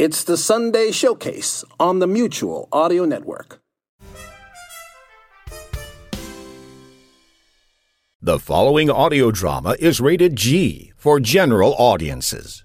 It's the Sunday Showcase on the Mutual Audio Network. The following audio drama is rated G for general audiences.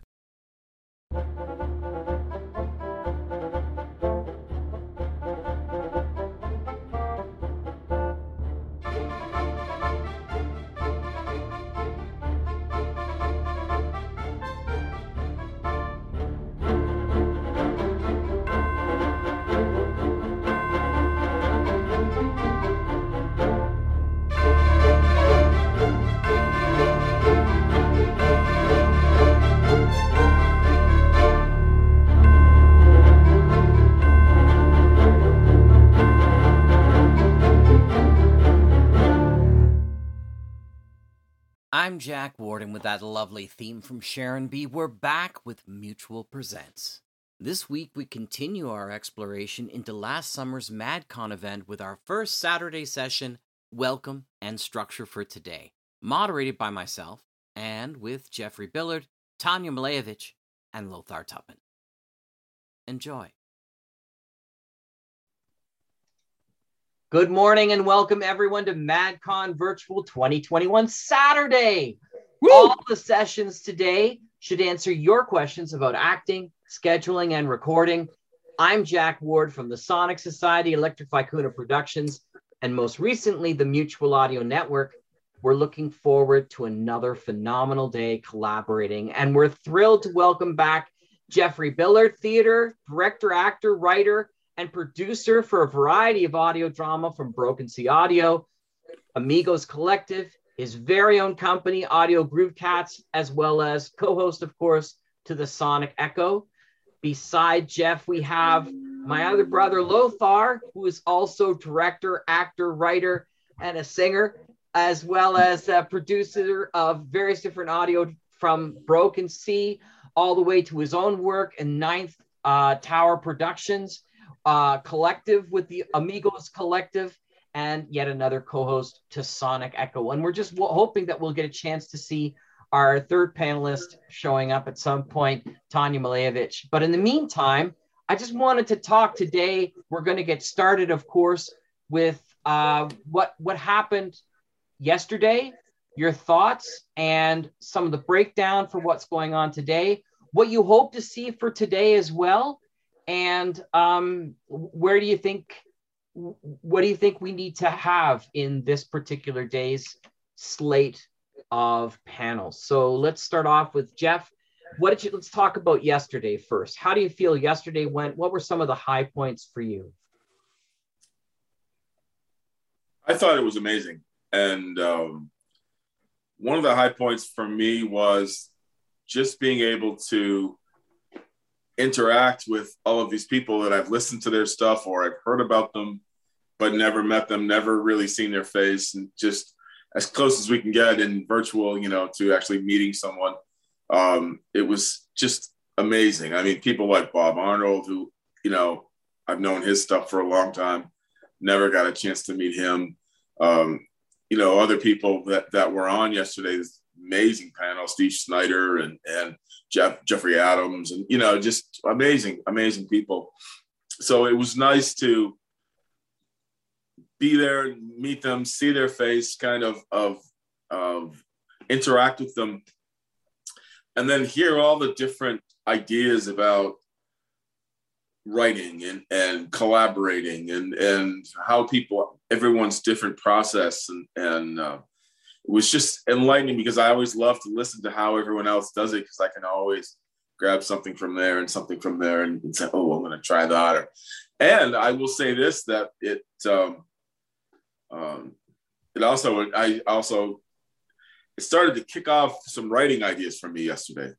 I'm Jack Warden with that lovely theme from Sharon B. We're back with Mutual Presents. This week, we continue our exploration into last summer's MadCon event with our first Saturday session, Welcome and Structure for Today, moderated by myself and with Jeffrey Billard, Tanya Malevich, and Lothar Tuppen. Enjoy. Good morning and welcome everyone to MadCon Virtual 2021 Saturday. Woo! All the sessions today should answer your questions about acting, scheduling, and recording. I'm Jack Ward from the Sonic Society, Electric Vicuna Productions, and most recently, the Mutual Audio Network. We're looking forward to another phenomenal day collaborating, and we're thrilled to welcome back Jeffrey Billard, theater, director, actor, writer, and producer for a variety of audio drama from Broken Sea Audio, Amigos Collective, his very own company, Audio Groove Cats, as well as co host, of course, to the Sonic Echo. Beside Jeff, we have my other brother, Lothar, who is also director, actor, writer, and a singer, as well as a producer of various different audio from Broken Sea all the way to his own work and Ninth uh, Tower Productions uh, collective with the Amigos Collective, and yet another co-host to Sonic Echo. And we're just w- hoping that we'll get a chance to see our third panelist showing up at some point, Tanya Malevich. But in the meantime, I just wanted to talk today. We're going to get started, of course, with uh, what what happened yesterday, your thoughts, and some of the breakdown for what's going on today. What you hope to see for today as well, and um, where do you think, what do you think we need to have in this particular day's slate of panels? So let's start off with Jeff. What did you, let's talk about yesterday first. How do you feel yesterday went? What were some of the high points for you? I thought it was amazing. And um, one of the high points for me was just being able to interact with all of these people that I've listened to their stuff or I've heard about them, but never met them, never really seen their face, and just as close as we can get in virtual, you know, to actually meeting someone. Um, it was just amazing. I mean, people like Bob Arnold, who, you know, I've known his stuff for a long time, never got a chance to meet him. Um, you know, other people that, that were on yesterday's amazing panel, Steve Snyder and, and Jeff Jeffrey Adams, and you know, just amazing, amazing people. So it was nice to be there, meet them, see their face, kind of of of interact with them, and then hear all the different ideas about writing and, and collaborating and and how people everyone's different process and and uh, was just enlightening because I always love to listen to how everyone else does it because I can always grab something from there and something from there and, and say, oh, I'm going to try that. And I will say this that it um, um, it also I also it started to kick off some writing ideas for me yesterday.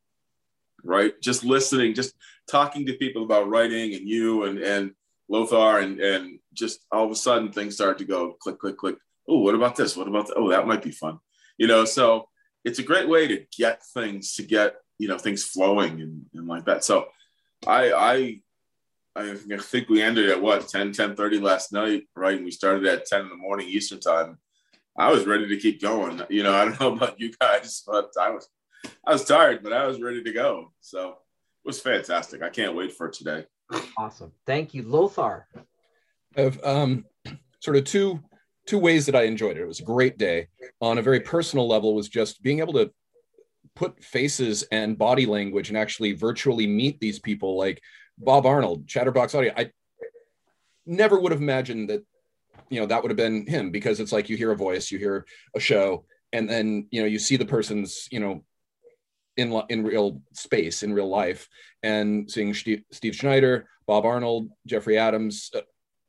right? Just listening, just talking to people about writing and you and and Lothar and and just all of a sudden things start to go click click click. Oh, what about this? What about th- oh that might be fun, you know? So it's a great way to get things to get you know things flowing and, and like that. So I I I think we ended at what 10 10 30 last night, right? And we started at 10 in the morning Eastern time. I was ready to keep going. You know, I don't know about you guys, but I was I was tired, but I was ready to go. So it was fantastic. I can't wait for today. Awesome. Thank you, Lothar. I have um, sort of two two ways that I enjoyed it. It was a great day. On a very personal level, was just being able to put faces and body language and actually virtually meet these people like Bob Arnold, Chatterbox Audio. I never would have imagined that you know that would have been him because it's like you hear a voice, you hear a show, and then you know you see the person's you know in in real space in real life and seeing Steve, Schneider, Bob Arnold, Jeffrey Adams, uh,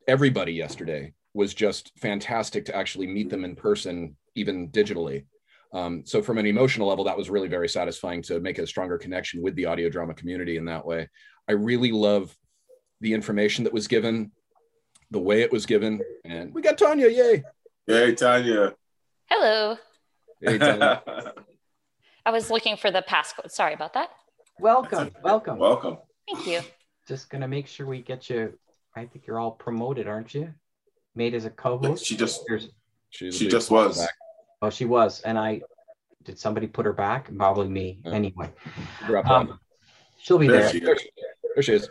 everybody yesterday was just fantastic to actually meet them in person, even digitally. Um, so from an emotional level, that was really very satisfying to make a stronger connection with the audio drama community in that way. I really love the information that was given, the way it was given, and we got Tanya, yay! Hey, Tanya. Hello. Hey, Tanya. I was looking for the passcode. Sorry about that. Welcome, welcome. Welcome. Thank you. Just gonna make sure we get you. I think you're all promoted, aren't you? Made as a co-host. She just Here's- she just was. back. oh, she was, and I. Did somebody put her back? Probably me. Yeah. Anyway, um, she'll be There there. she There is. she, there she is.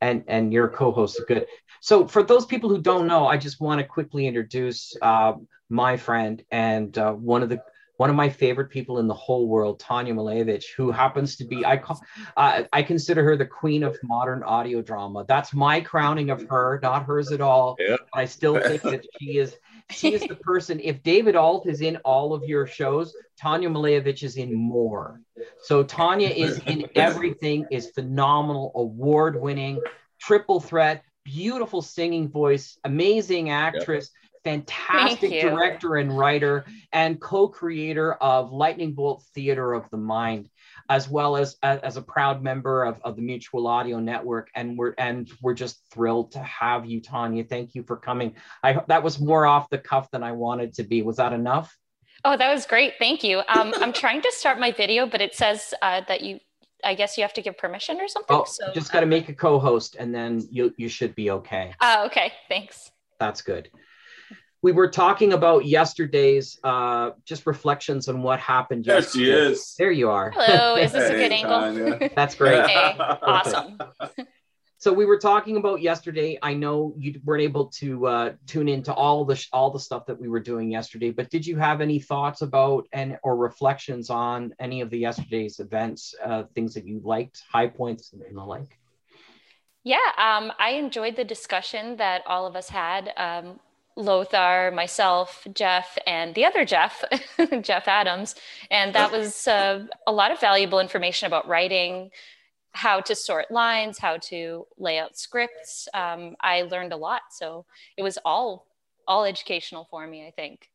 and and your co-host is good. So for those people who don't know, I just want to quickly introduce uh, my friend and uh, one of the one of my favorite people in the whole world, Tanya Malevich, who happens to be I call uh, I consider her the queen of modern audio drama. That's my crowning of her, not hers at all. Yep. I still think that she is she is the person. If David Alt is in all of your shows, Tanya Malevich is in more. So Tanya is in everything, is phenomenal, award winning, triple threat, beautiful singing voice, amazing actress, fantastic director and writer, and co-creator of Lightning Bolt Theater of the Mind, as well as as a proud member of, of the Mutual Audio Network. And we're and we're just thrilled to have you, Tanya. Thank you for coming. I that was more off the cuff than I wanted to be. Was that enough? Oh, that was great. Thank you. Um, I'm trying to start my video, but it says uh, that you, I guess you have to give permission or something. Oh, so, just got to make a co-host, and then you you should be okay. Uh, okay, thanks. That's good. We were talking about yesterday's uh, just reflections on what happened. There yesterday. she is. There you are. Hello, is this a Hey, good angle? Tanya. That's great. Okay, awesome. So we were talking about yesterday. I know you weren't able to uh, tune into all the sh- all the stuff that we were doing yesterday, but did you have any thoughts about and or reflections on any of the yesterday's events, uh, things that you liked, high points and the like? Yeah, um, I enjoyed the discussion that all of us had. Um, Lothar, myself, Jeff, and the other Jeff, Jeff Adams. And that was uh, a lot of valuable information about writing, how to sort lines, how to lay out scripts. Um, I learned a lot. So it was all all educational for me, I think.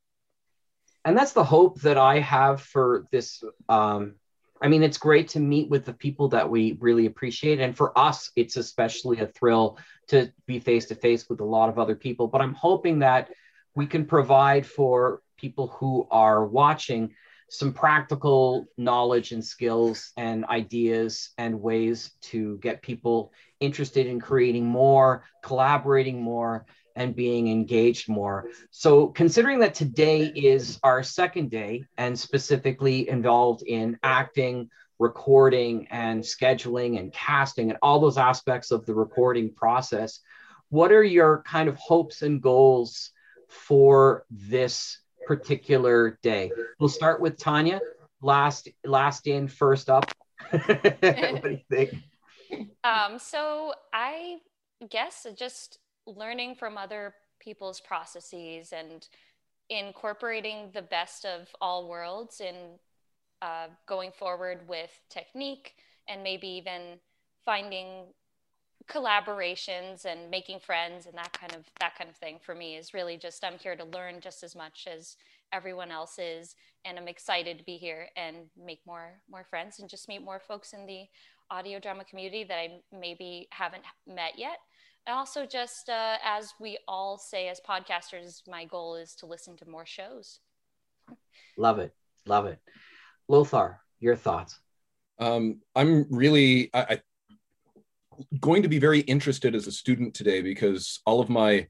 and that's the hope that I have for this. Um, I mean, it's great to meet with the people that we really appreciate, and for us, it's especially a thrill to be face to face with a lot of other people. But I'm hoping that we can provide for people who are watching some practical knowledge and skills and ideas and ways to get people interested in creating more, collaborating more, and being engaged more. So, considering that today is our second day and specifically involved in acting, recording, and scheduling and casting and all those aspects of the recording process, what are your kind of hopes and goals for this particular day? We'll start with Tanya. Last, last in, first up. what do you think? Um, so I guess just learning from other people's processes and incorporating the best of all worlds in uh, going forward with technique and maybe even finding collaborations and making friends and that kind of that kind of thing for me is really just I'm here to learn just as much as everyone else is. And I'm excited to be here and make more more friends and just meet more folks in the audio drama community that I maybe haven't met yet. And also, just uh, as we all say as podcasters, my goal is to listen to more shows. Love it, love it. Lothar, your thoughts? Um, I'm really I, I going to be very interested as a student today because all of my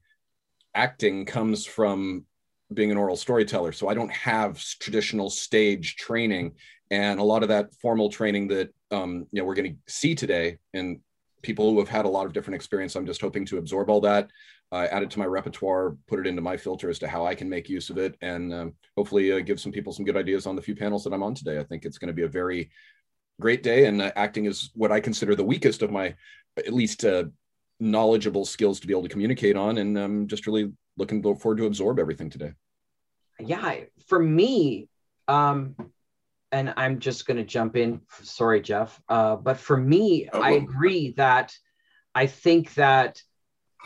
acting comes from being an oral storyteller. So I don't have traditional stage training, and a lot of that formal training that um, you know we're going to see today, and people who have had a lot of different experience. I'm just hoping to absorb all that, uh, add it to my repertoire, put it into my filter as to how I can make use of it, and um, hopefully uh, give some people some good ideas on the few panels that I'm on today. I think it's going to be a very great day, and uh, acting is what I consider the weakest of my, at least uh, knowledgeable skills to be able to communicate on, and I'm just really looking forward to absorb everything today. Yeah, for me, um, and I'm just going to jump in. Sorry, Jeff, uh, but for me, oh, I agree that I think that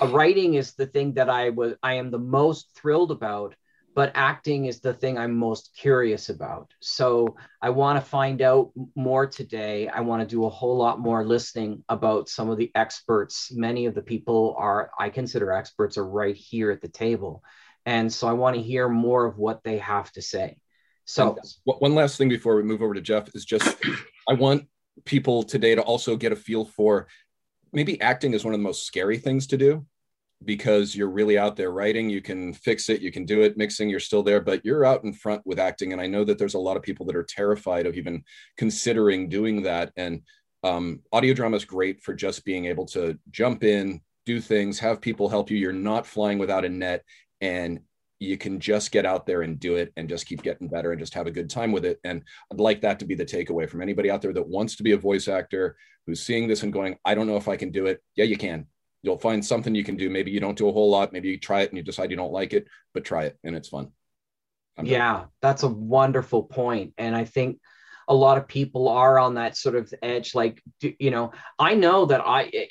writing is the thing that I was I am the most thrilled about but acting is the thing I'm most curious about. So I want to find out more today. I want to do a whole lot more listening about some of the experts. Many of the people are, I consider experts, are right here at the table. And so I want to hear more of what they have to say. So, one last thing before we move over to Jeff is just I want people today to also get a feel for maybe acting is one of the most scary things to do because you're really out there writing you can fix it you can do it mixing you're still there but you're out in front with acting. And i know that there's a lot of people that are terrified of even considering doing that. And um, audio drama is great for just being able to jump in do things have people help you. You're not flying without a net and you can just get out there and do it and just keep getting better and just have a good time with it and i'd like that to be the takeaway from anybody out there that wants to be a voice actor who's seeing this and going i don't know if i can do it yeah you can you'll find something you can do. Maybe you don't do a whole lot. Maybe you try it and you decide you don't like it, but try it and it's fun. I'm yeah, done. that's a wonderful point. And I think a lot of people are on that sort of edge. Like, you know, I know that I,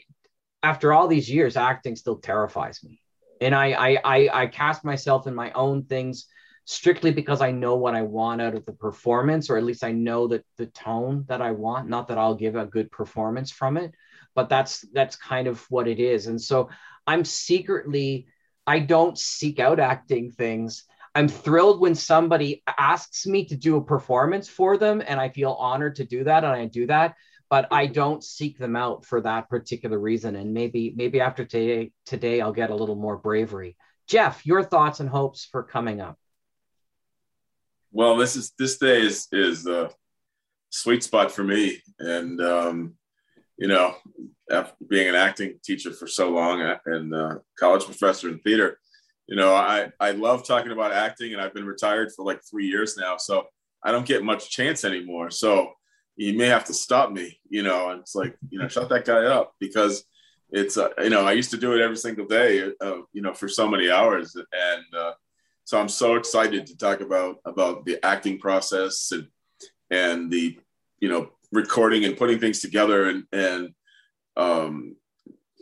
after all these years, acting still terrifies me. And I, I, I, I cast myself in my own things strictly because I know what I want out of the performance, or at least I know that the tone that I want, not that I'll give a good performance from it, but that's that's kind of what it is. And so i'm secretly i don't seek out acting things. I'm thrilled when somebody asks me to do a performance for them and i feel honored to do that and i do that but i don't seek them out for that particular reason and maybe maybe after today today i'll get a little more bravery jeff your thoughts and hopes for coming up well this is this day is is the sweet spot for me and um you know, after being an acting teacher for so long and uh, college professor in theater, you know, I, I love talking about acting and I've been retired for like three years now. So I don't get much chance anymore. So you may have to stop me, you know, and it's like, you know, shut that guy up because it's, uh, you know, I used to do it every single day, uh, you know, for so many hours. And uh, so I'm so excited to talk about, about the acting process and, and the, you know, recording and putting things together and and um,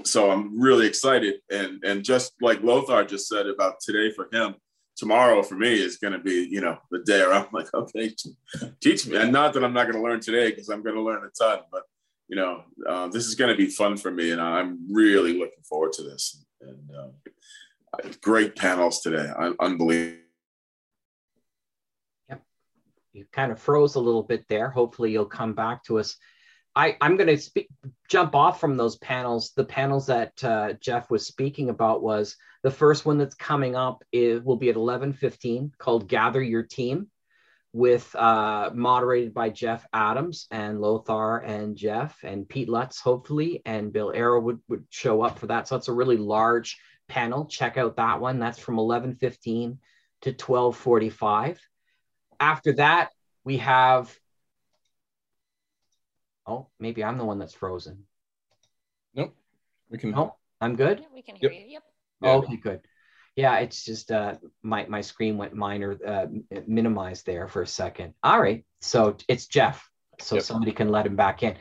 so I'm really excited and and just like Lothar just said about today for him tomorrow for me is going to be you know the day where I'm like okay teach me and not that I'm not going to learn today because I'm going to learn a ton but you know uh, this is going to be fun for me and I'm really looking forward to this and uh, great panels today I'm unbelievable Yep, you kind of froze a little bit there. Hopefully, you'll come back to us. I, I'm going to jump off from those panels. The panels that uh, Jeff was speaking about was the first one that's coming up is, will be at 11:15 called "Gather Your Team," with uh, moderated by Jeff Adams and Lothar and Jeff and Pete Lutz, hopefully, and Bill Arrow would, would show up for that. So it's a really large panel. Check out that one. That's from 11:15 to 12:45 after that, we have. Oh, maybe I'm the one that's frozen. Nope. We can. Oh, I'm good. Yeah, we can hear yep. you. Yep. Yeah. Okay, good. Yeah, it's just uh, my my screen went minor uh, minimized there for a second. All right, so it's Jeff. So yep. somebody can let him back in.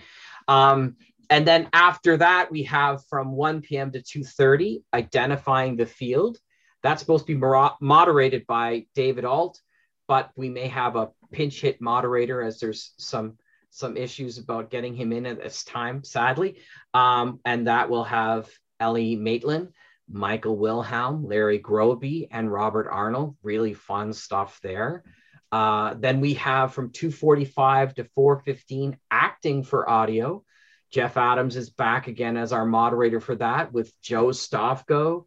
Um, and then after that, we have from 1 p.m. to 2:30, identifying the field. That's supposed to be moderated by David Alt but we may have a pinch hit moderator as there's some some issues about getting him in at this time, sadly. Um, and that will have Ellie Maitland, Michael Wilhelm, Larry Groby, and Robert Arnold. Really fun stuff there. Uh, then we have from 245 to 415 acting for audio. Jeff Adams is back again as our moderator for that with Joe Stofko,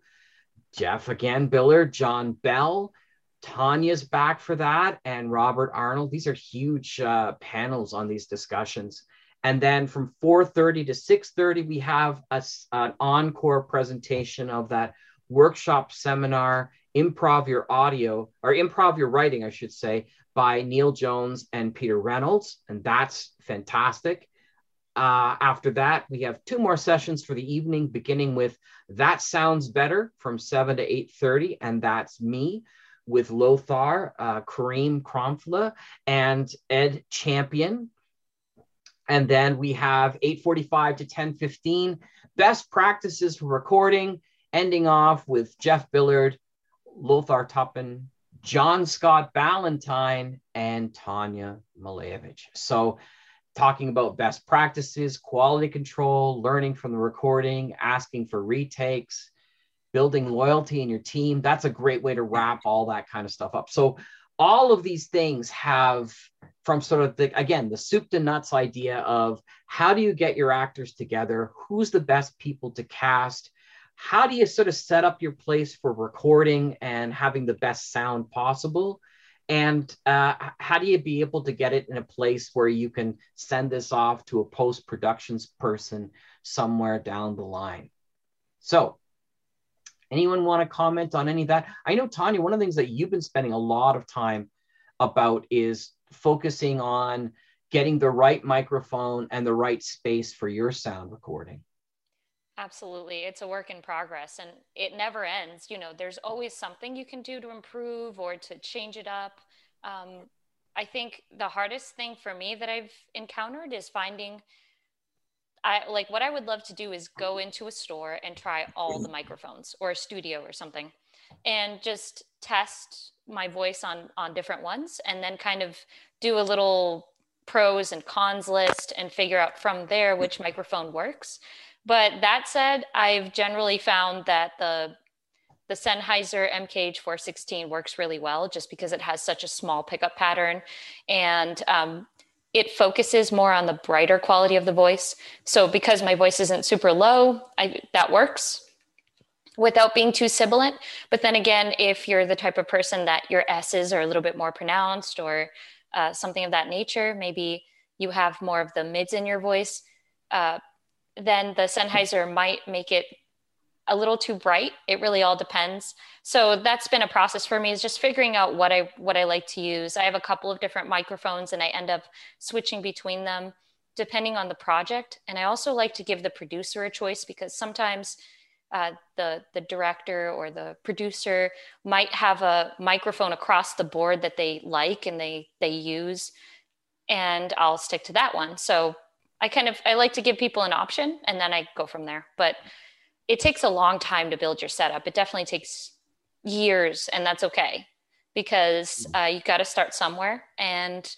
Jeff again, Biller, John Bell, Tanya's back for that, and Robert Arnold. These are huge uh, panels on these discussions. And then from 4:30 to 6:30, we have a, an encore presentation of that workshop seminar, improv your audio or improv your writing, I should say, by Neil Jones and Peter Reynolds, and that's fantastic. Uh, after that, we have two more sessions for the evening, beginning with "That Sounds Better" from 7 to 8:30, and that's me with Lothar, uh, Kareem Kronfla, and Ed Champion. And then we have 8:45 to 10:15 best practices for recording, ending off with Jeff Billard, Lothar Tuppen, John Scott Ballantyne, and Tanya Malevich. So talking about best practices, quality control, learning from the recording, asking for retakes, building loyalty in your team. That's a great way to wrap all that kind of stuff up. So all of these things have from sort of the again the soup to nuts idea of how do you get your actors together who's the best people to cast how do you sort of set up your place for recording and having the best sound possible and uh, how do you be able to get it in a place where you can send this off to a post productions person somewhere down the line so Anyone want to comment on any of that? I know, Tanya, one of the things that you've been spending a lot of time about is focusing on getting the right microphone and the right space for your sound recording. Absolutely. It's a work in progress and it never ends. You know, there's always something you can do to improve or to change it up. Um, I think the hardest thing for me that I've encountered is finding I like what I would love to do is go into a store and try all the microphones or a studio or something and just test my voice on on different ones and then kind of do a little pros and cons list and figure out from there which microphone works. But that said, I've generally found that the the Sennheiser MKH416 works really well just because it has such a small pickup pattern and um, it focuses more on the brighter quality of the voice. So because my voice isn't super low, I, that works without being too sibilant. But then again, if you're the type of person that your S's are a little bit more pronounced or uh, something of that nature, maybe you have more of the mids in your voice, uh, then the Sennheiser might make it a little too bright. It really all depends. So that's been a process for me is just figuring out what I what I like to use. I have a couple of different microphones and I end up switching between them depending on the project. And I also like to give the producer a choice because sometimes uh, the the director or the producer might have a microphone across the board that they like and they they use, and I'll stick to that one. So I kind of I like to give people an option and then I go from there. But it takes a long time to build your setup. It definitely takes years, and that's okay because mm. uh, you got to start somewhere. And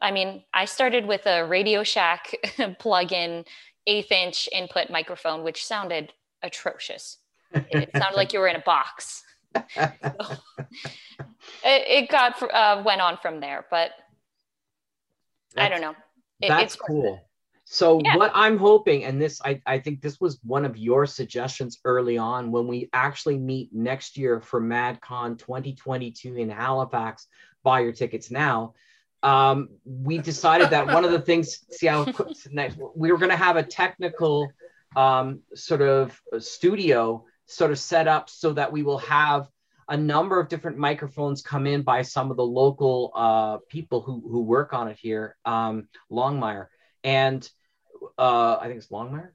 I mean, I started with a Radio Shack plug-in eighth inch input microphone, which sounded atrocious. It, sounded like you were in a box. so, it, it, got uh, went on from there, but that's, I don't know. It, that's cool. So yeah. what I'm hoping, and this I, I think this was one of your suggestions early on when we actually meet next year for MadCon 2022 in Halifax, buy your tickets now. Um, we decided that one of the things, see how next, we were going to have a technical um, sort of studio sort of set up so that we will have a number of different microphones come in by some of the local uh, people who, who work on it here, um, Longmire. And uh, I think it's Longmire,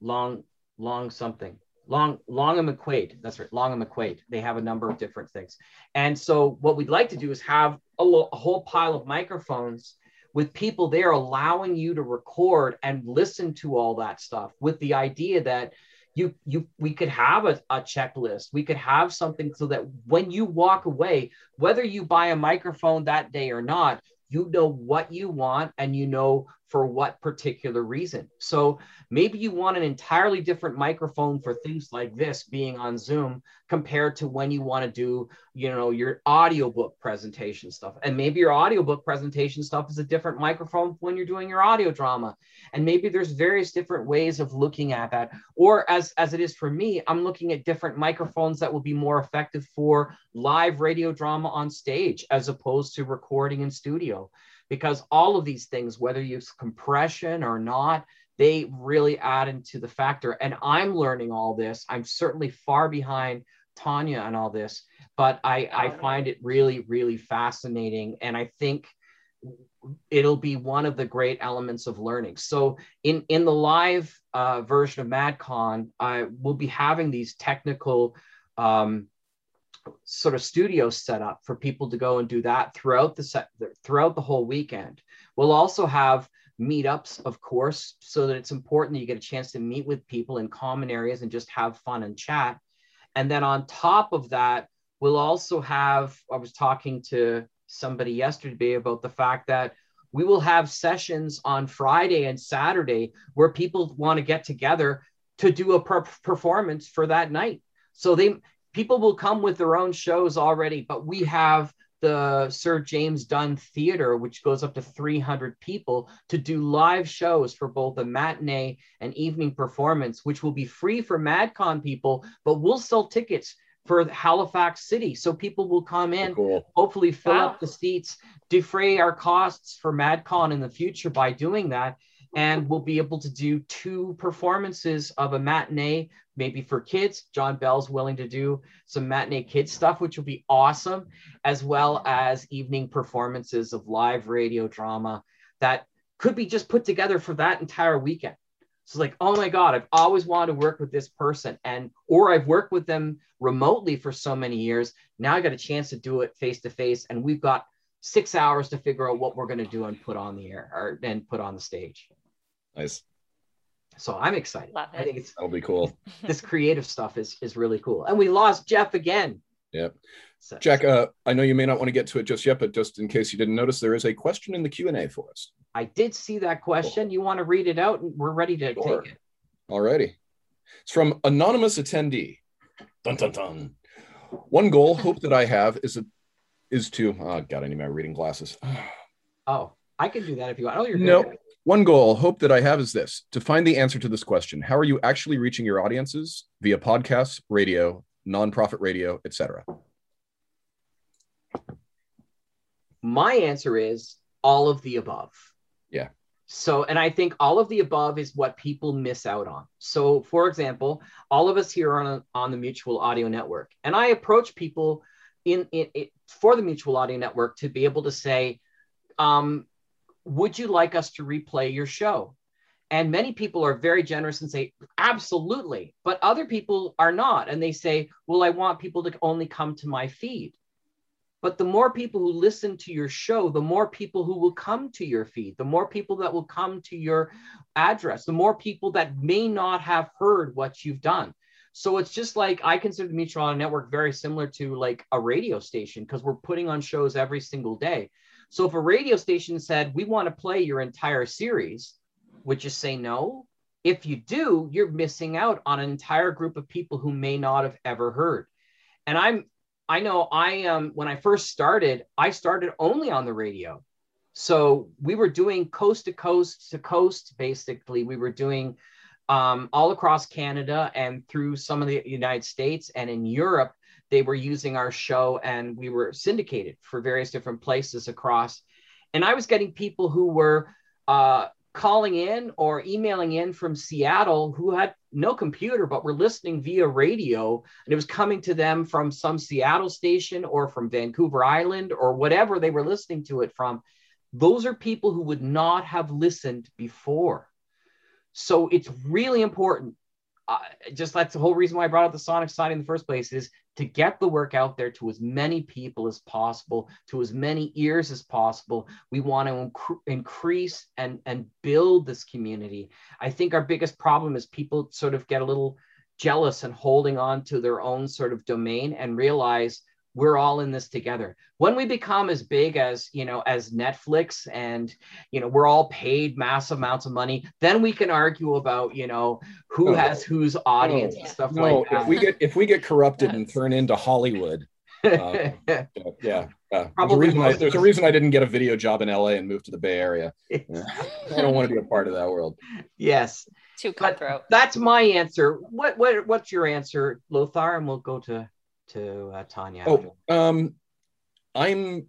Long, Long something, Long, Long and McQuade. That's right, Long and McQuade. They have a number of different things, and so what we'd like to do is have a, lo- a whole pile of microphones with people there allowing you to record and listen to all that stuff with the idea that you you we could have a, a checklist we could have something so that when you walk away whether you buy a microphone that day or not you know what you want and you know for what particular reason. So maybe you want an entirely different microphone for things like this being on Zoom compared to when you want to do, you know, your audiobook presentation stuff. And maybe your audiobook presentation stuff is a different microphone when you're doing your audio drama. And maybe there's various different ways of looking at that. Or as as it is for me, I'm looking at different microphones that will be more effective for live radio drama on stage as opposed to recording in studio because all of these things, whether you use compression or not, they really add into the factor. And I'm learning all this. I'm certainly far behind Tanya on all this, but I, I find it really, really fascinating. And I think it'll be one of the great elements of learning. So in, in the live uh, version of MadCon, I will be having these technical um, sort of studio set up for people to go and do that throughout the set throughout the whole weekend. We'll also have meetups, of course, so that it's important that you get a chance to meet with people in common areas and just have fun and chat. And then on top of that, we'll also have, I was talking to somebody yesterday about the fact that we will have sessions on Friday and Saturday where people want to get together to do a per- performance for that night. So they people will come with their own shows already, but we have the Sir James Dunn Theater, which goes up to 300 people, to do live shows for both a matinee and evening performance, which will be free for MadCon people, but we'll sell tickets for Halifax City. So people will come in, cool. hopefully fill wow. up the seats, defray our costs for MadCon in the future by doing that and we'll be able to do two performances of a matinee maybe for kids john bell's willing to do some matinee kids stuff which will be awesome as well as evening performances of live radio drama that could be just put together for that entire weekend. So like oh my god i've always wanted to work with this person and or i've worked with them remotely for so many years. Now i got a chance to do it face to face and we've got six hours to figure out what we're going to do and put on the air or and put on the stage. Nice. So I'm excited. Love it. I think it's that'll be cool. this creative stuff is is really cool. And we lost Jeff again. Yep. So, Jack, uh, I know you may not want to get to it just yet, but just in case you didn't notice, there is a question in the Q and A for us. I did see that question. Cool. You want to read it out, and we're ready to sure. take it. All righty. It's from anonymous attendee. Dun dun dun. One goal, hope that I have is a, is to. Oh God, I need my reading glasses. oh, I can do that if you want. Oh, you're no. One goal, hope that I have is this to find the answer to this question. How are you actually reaching your audiences via podcasts, radio, nonprofit radio, etc.? My answer is all of the above. Yeah. So, and I think all of the above is what people miss out on. So, for example, all of us here on, on the Mutual Audio Network, and I approach people in, in, in for the Mutual Audio Network to be able to say, um, would you like us to replay your show? And many people are very generous and say, absolutely. But other people are not. And they say, well, I want people to only come to my feed. But the more people who listen to your show, the more people who will come to your feed, the more people that will come to your address, the more people that may not have heard what you've done. So it's just like I consider the Mutual Network very similar to like a radio station because we're putting on shows every single day. So if a radio station said, we want to play your entire series, would you say no? If you do, you're missing out on an entire group of people who may not have ever heard. And I'm, I know I am, um, when I first started, I started only on the radio. So we were doing coast to coast to coast, basically. We were doing um, all across Canada and through some of the United States and in Europe they were using our show and we were syndicated for various different places across. And I was getting people who were uh, calling in or emailing in from Seattle who had no computer but were listening via radio and it was coming to them from some Seattle station or from Vancouver Island or whatever they were listening to it from. Those are people who would not have listened before. So it's really important. Uh, just that's the whole reason why I brought up the Sonic sign in the first place is to get the work out there to as many people as possible, to as many ears as possible. We want to inc- increase and, and build this community. I think our biggest problem is people sort of get a little jealous and holding on to their own sort of domain and realize we're all in this together when we become as big as you know as netflix and you know we're all paid massive amounts of money then we can argue about you know who oh, has whose audience oh, and stuff no, like that if we get if we get corrupted and turn into hollywood uh, yeah uh, there's, a reason I, there's a reason I didn't get a video job in LA and move to the Bay Area. I don't want to be a part of that world. Yes. Too cutthroat. But that's my answer. What what what's your answer, Lothar? And we'll go to to uh, Tanya. Oh, um, I'm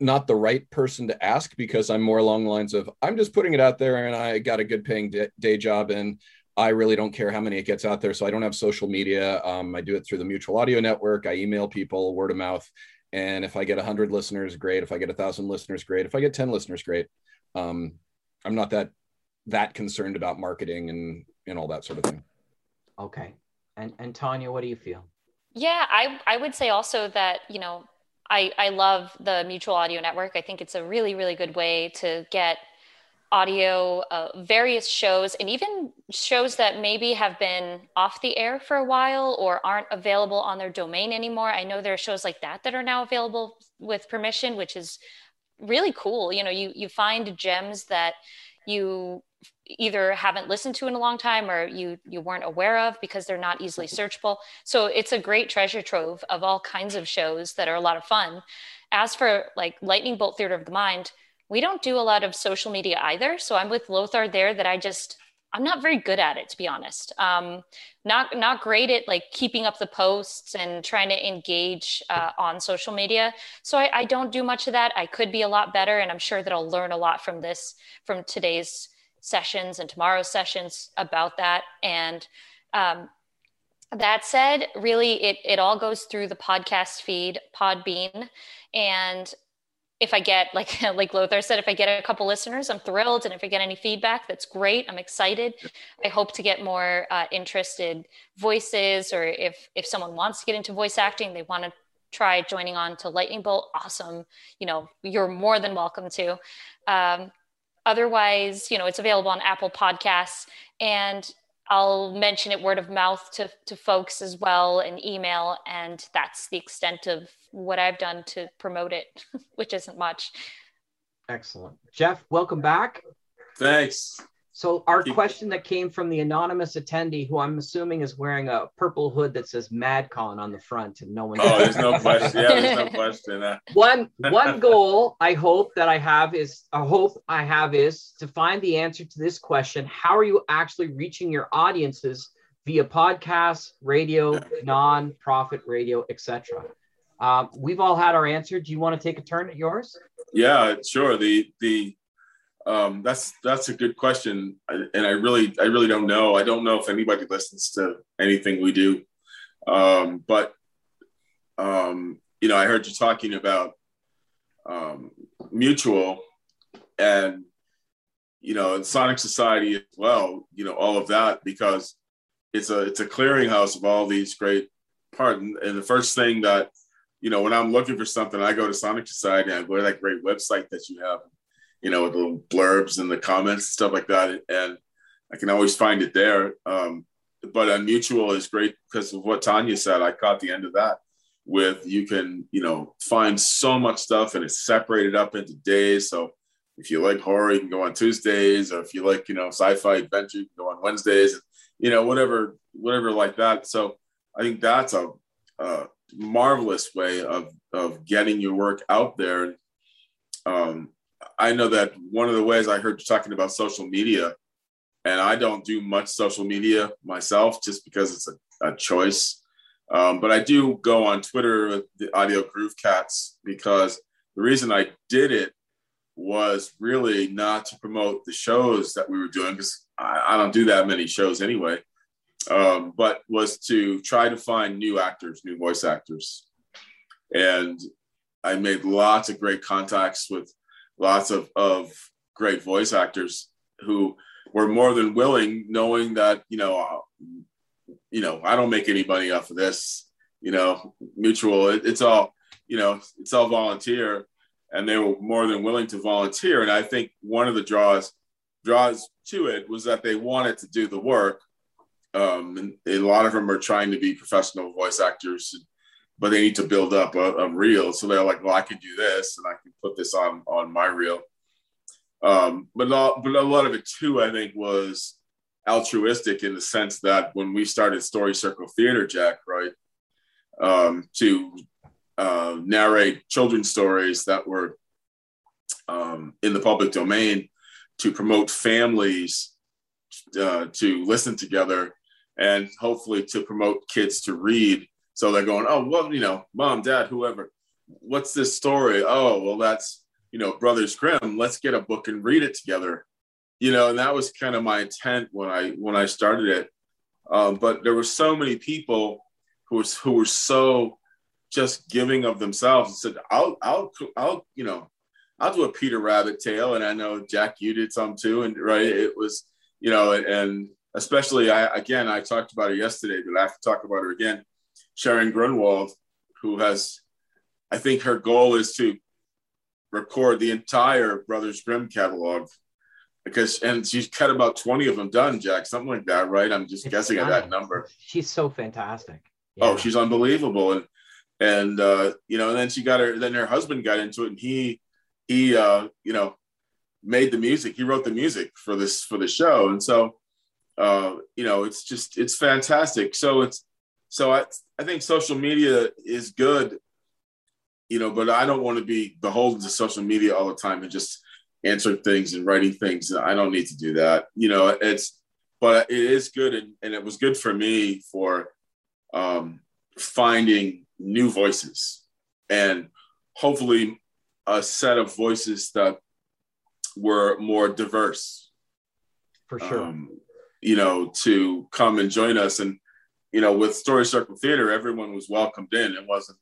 not the right person to ask because I'm more along the lines of I'm just putting it out there and I got a good paying day, day job and I really don't care how many it gets out there. So I don't have social media. Um, I do it through the Mutual Audio Network. I email people, word of mouth. And if I get 100 listeners, great. If I get 1,000 listeners, great. If I get 10 listeners, great. Um, I'm not that that concerned about marketing and and all that sort of thing. Okay. And and Tanya, what do you feel? Yeah, I, I would say also that, you know, I, I love the Mutual Audio Network. I think it's a really, really good way to get audio, uh, various shows, and even shows that maybe have been off the air for a while or aren't available on their domain anymore. I know there are shows like that that are now available with permission, which is really cool. You know, you you find gems that you either haven't listened to in a long time or you you weren't aware of because they're not easily searchable. So it's a great treasure trove of all kinds of shows that are a lot of fun. As for like Lightning Bolt Theater of the Mind, we don't do a lot of social media either. So I'm with Lothar there that I just I'm not very good at it to be honest. Um, not not great at like keeping up the posts and trying to engage uh, on social media. So I, I don't do much of that. I could be a lot better, and I'm sure that I'll learn a lot from this from today's sessions and tomorrow's sessions about that. And um, that said, really, it, it all goes through the podcast feed, Podbean. And if I get, like, like Lothar said, if I get a couple listeners, I'm thrilled. And if I get any feedback, that's great. I'm excited. I hope to get more uh, interested voices, or if, if someone wants to get into voice acting, they want to try joining on to Lightning Bolt, awesome. You know, you're more than welcome to. Um, Otherwise, you know, it's available on Apple Podcasts and I'll mention it word of mouth to, to folks as well and email. And that's the extent of what I've done to promote it, which isn't much. Excellent. Jeff, welcome back. Thanks. So our question that came from the anonymous attendee, who I'm assuming is wearing a purple hood that says MadCon on the front, and no one. Oh, there's no question. Yeah, there's no question. Uh. one one goal I hope that I have is a hope I have is to find the answer to this question: How are you actually reaching your audiences via podcasts, radio, non-profit radio, etc.? Um, we've all had our answer. Do you want to take a turn at yours? Yeah, sure. The the um, that's that's a good question, and I really I really don't know. I don't know if anybody listens to anything we do, um, but um, you know, I heard you talking about um, mutual, and you know, Sonic Society as well. You know, all of that because it's a it's a clearinghouse of all these great parts. And, and the first thing that you know, when I'm looking for something, I go to Sonic Society. I go to that great website that you have you know, the blurbs and the comments and stuff like that. And I can always find it there. Um, but on mutual is great because of what Tanya said. I caught the end of that with you can, you know, find so much stuff and it's separated up into days. So if you like horror, you can go on Tuesdays, or if you like, you know, sci-fi adventure, you can go on Wednesdays, you know, whatever, whatever like that. So I think that's a, a marvelous way of of getting your work out there. Um, I know that one of the ways I heard you talking about social media, and I don't do much social media myself just because it's a, a choice. Um, but I do go on Twitter with the Audio Groove Cats because the reason I did it was really not to promote the shows that we were doing because I, I, don't do that many shows anyway, um, but was to try to find new actors, new voice actors. And I made lots of great contacts with lots of, of great voice actors who were more than willing, knowing that, you know, uh, you know, I don't make any money off of this, you know, mutual, it, it's all, you know, it's all volunteer and they were more than willing to volunteer. And I think one of the draws, draws to it was that they wanted to do the work. um, and, and, a lot of them are trying to be professional voice actors, but they need to build up a, a, reel. So they're like, well, I can do this and I can put this on on my reel. Um, but not, but a lot of it too, I think, was altruistic in the sense that when we started Story Circle Theater, Jack, right, um, to uh, narrate children's stories that were um, in the public domain, to promote families uh, to listen together and hopefully to promote kids to read. So they're going, oh, well, you know, mom, dad, whoever, what's this story? Oh, well, that's, you know, Brothers Grimm. Let's get a book and read it together. You know, and that was kind of my intent when I when I started it. Um, but there were so many people who was who were so just giving of themselves and said, I'll, I'll, I'll, you know, I'll do a Peter Rabbit tale. And I know Jack, you did some too. And right, it was, you know, and especially I again I talked about her yesterday, but I have to talk about her again. Sharon Grunwald, who has, I think her goal is to record the entire Brothers Grimm catalog because and she's cut about 20 of them done, Jack, something like that, right? I'm just it's guessing at that number. She's so fantastic. Yeah. Oh, she's unbelievable. And and uh, you know, and then she got her then her husband got into it and he he uh, you know made the music. He wrote the music for this for the show. And so uh, you know, it's just it's fantastic. So it's so I I think social media is good, you know, but I don't want to be beholden to social media all the time and just answering things and writing things. I don't need to do that. You know, it's but it is good and, and it was good for me for um, finding new voices and hopefully a set of voices that were more diverse. For sure. Um, you know, to come and join us. And, you know, with Story Circle Theater, everyone was welcomed in. It wasn't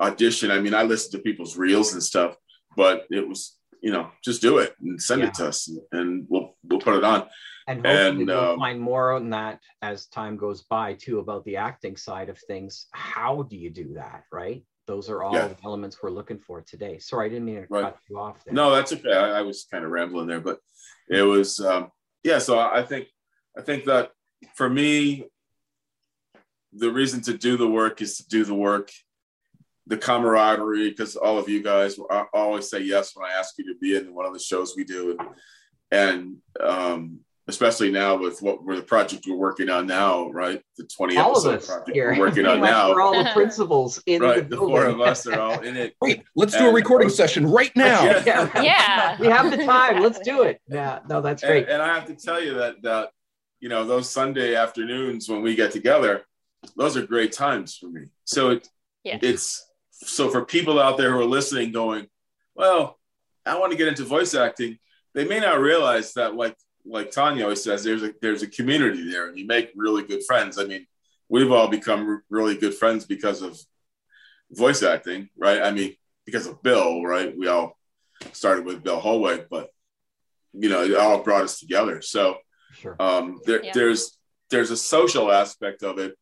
audition. I mean, I listened to people's reels and stuff, but it was, you know, just do it and send yeah. it to us and we'll we'll put it on. And hopefully and, we'll um, find more on that as time goes by too about the acting side of things. How do you do that, right? Those are all yeah. the elements we're looking for today. Sorry, I didn't mean to right. cut you off there. No, that's okay. I, I was kind of rambling there, but it was um, yeah. So I think I think that for me, the reason to do the work is to do the work, the camaraderie, because all of you guys I always say yes when I ask you to be in one of the shows we do, and, and um, especially now with what we're the project we're working on now, right? The 20 all episode project here. we're working on now. We're all the principals in right, the, the four of us are all in it. Wait, let's and, do a recording session right now. Yeah. yeah. we have the time. Let's do it. Yeah, no, that's great. And, and I have to tell you that that you know, those Sunday afternoons when we get together, those are great times for me. So it, yeah. it's so for people out there who are listening, going, well, I want to get into voice acting. They may not realize that, like like Tanya always says, there's a there's a community there, and you make really good friends. I mean, we've all become really good friends because of voice acting, right? I mean, because of Bill, right? We all started with Bill Holweg, but you know, it all brought us together. So Sure. Um, there, yeah. There's there's a social aspect of it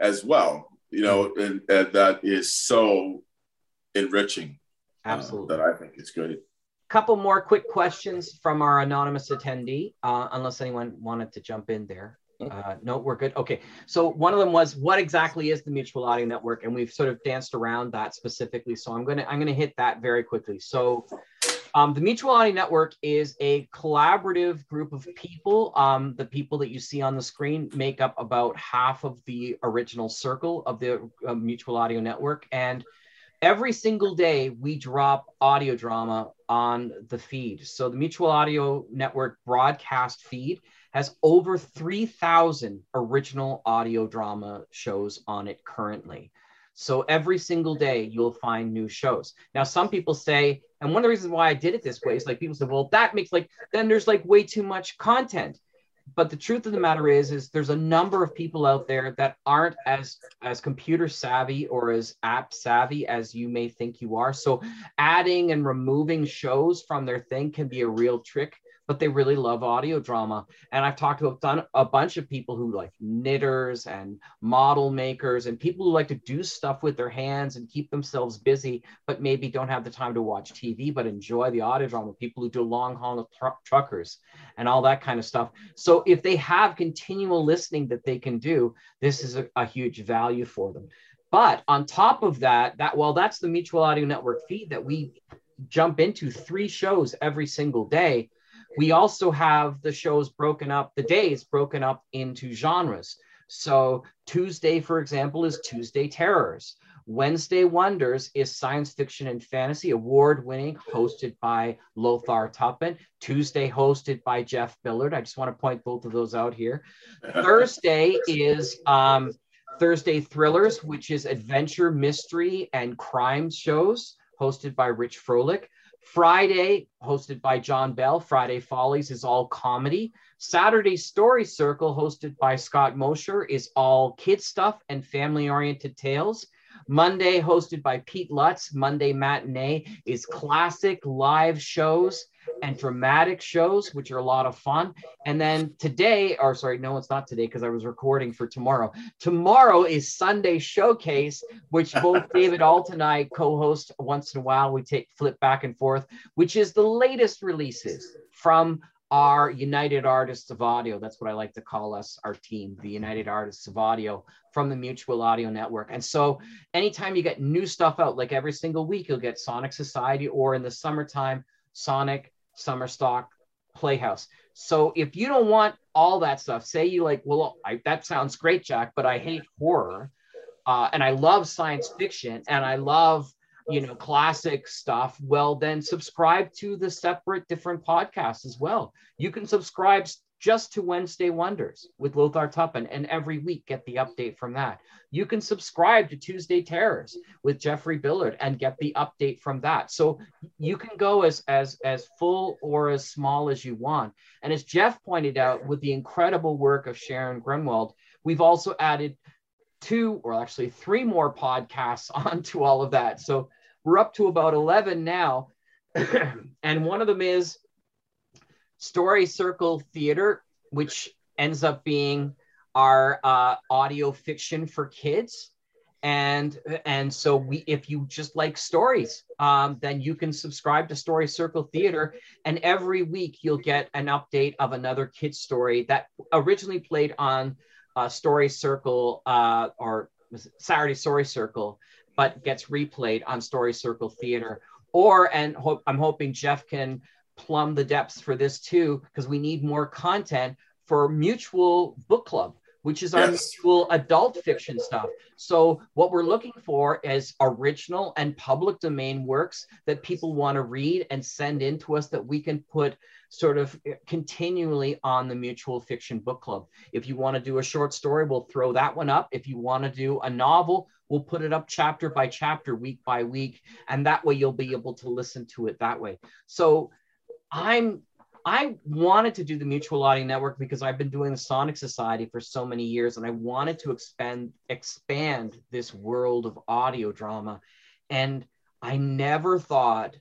as well, you know, mm-hmm. and, and that is so enriching. Uh, Absolutely. Uh, that I think is good. Couple more quick questions from our anonymous attendee, uh, unless anyone wanted to jump in there. Mm-hmm. Uh, no, we're good. Okay. So one of them was, what exactly is the Mutual Audio Network? And we've sort of danced around that specifically. So I'm gonna I'm gonna hit that very quickly. So um, the Mutual Audio Network is a collaborative group of people. Um, the people that you see on the screen make up about half of the original circle of the uh, Mutual Audio Network. And every single day we drop audio drama on the feed. So the Mutual Audio Network broadcast feed has over 3,000 original audio drama shows on it currently. So every single day you'll find new shows. Now, some people say, and one of the reasons why I did it this way is like people said, well, that makes like, then there's like way too much content. But the truth of the matter is, is there's a number of people out there that aren't as as computer savvy or as app savvy as you may think you are. So adding and removing shows from their thing can be a real trick but they really love audio drama. And I've talked to a, ton, a bunch of people who like knitters and model makers and people who like to do stuff with their hands and keep themselves busy, but maybe don't have the time to watch TV, but enjoy the audio drama. People who do long haul tr- truckers and all that kind of stuff. So if they have continual listening that they can do, this is a, a huge value for them. But on top of that, that well, that's the Mutual Audio Network feed that we jump into three shows every single day. We also have the shows broken up, the days broken up into genres. So Tuesday, for example, is Tuesday Terrors. Wednesday Wonders is science fiction and fantasy award winning, hosted by Lothar Tuppen. Tuesday, hosted by Jeff Billard. I just want to point both of those out here. Thursday is um, Thursday Thrillers, which is adventure, mystery, and crime shows hosted by Rich Froelich. Friday, hosted by John Bell. Friday Follies is all comedy. Saturday Story Circle, hosted by Scott Mosher, is all kid stuff and family oriented tales. Monday, hosted by Pete Lutz. Monday Matinee is classic live shows and dramatic shows, which are a lot of fun. And then today, or sorry, no, it's not today because I was recording for tomorrow. Tomorrow is Sunday Showcase, which both David Alt and I co-host once in a while. We take flip back and forth, which is the latest releases from our United Artists of Audio. That's what I like to call us, our team, the United Artists of Audio from the Mutual Audio Network. And so anytime you get new stuff out, like every single week, you'll get Sonic Society or in the summertime, Sonic summer stock playhouse. So if you don't want all that stuff say you like well I, that sounds great jack but i hate horror uh, and i love science fiction and i love you know classic stuff well then subscribe to the separate different podcasts as well. You can subscribe just to Wednesday Wonders with Lothar Tuppen and every week get the update from that. You can subscribe to Tuesday Terrors with Jeffrey Billard and get the update from that. So you can go as as as full or as small as you want. And as Jeff pointed out with the incredible work of Sharon Grunwald, we've also added two or actually three more podcasts onto all of that. So we're up to about 11 now. and one of them is Story Circle Theater, which ends up being our uh, audio fiction for kids. And and so we, if you just like stories, um, then you can subscribe to Story Circle Theater, and every week you'll get an update of another kid story that originally played on uh, Story Circle uh, or Saturday Story Circle, but gets replayed on Story Circle Theater. Or and ho- I'm hoping Jeff can plumb the depths for this too, because we need more content for Mutual Book Club, which is our yes. mutual adult fiction stuff. So, what we're looking for is original and public domain works that people want to read and send in to us that we can put sort of eh, continually on the Mutual Fiction Book Club. If you want to do a short story, we'll throw that one up. If you want to do a novel, we'll put it up chapter by chapter, week by week. And that way you'll be able to listen to it that way. So, I'm I wanted to do the Mutual Audio Network because I've been doing the Sonic Society for so many years, and I wanted to expand expand this world of audio drama. And I never thought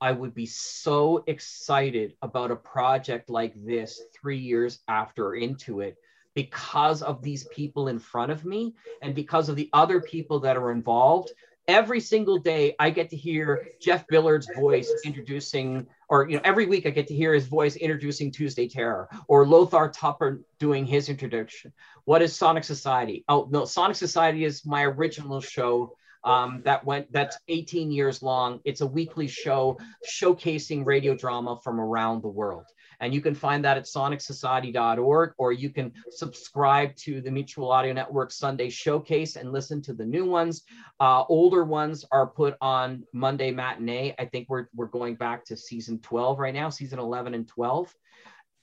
I would be so excited about a project like this three years after into it because of these people in front of me and because of the other people that are involved every single day I get to hear Jeff Billard's voice introducing, or you know, every week I get to hear his voice introducing Tuesday Terror, or Lothar Tuppen doing his introduction. What is Sonic Society? Oh no, Sonic Society is my original show. Um, that went that's 18 years long. It's a weekly show showcasing radio drama from around the world. And you can find that at sonicsociety.org, or you can subscribe to the Mutual Audio Network Sunday Showcase and listen to the new ones. Uh, older ones are put on Monday Matinee. I think we're, we're going back to season 12 right now, season 11 and 12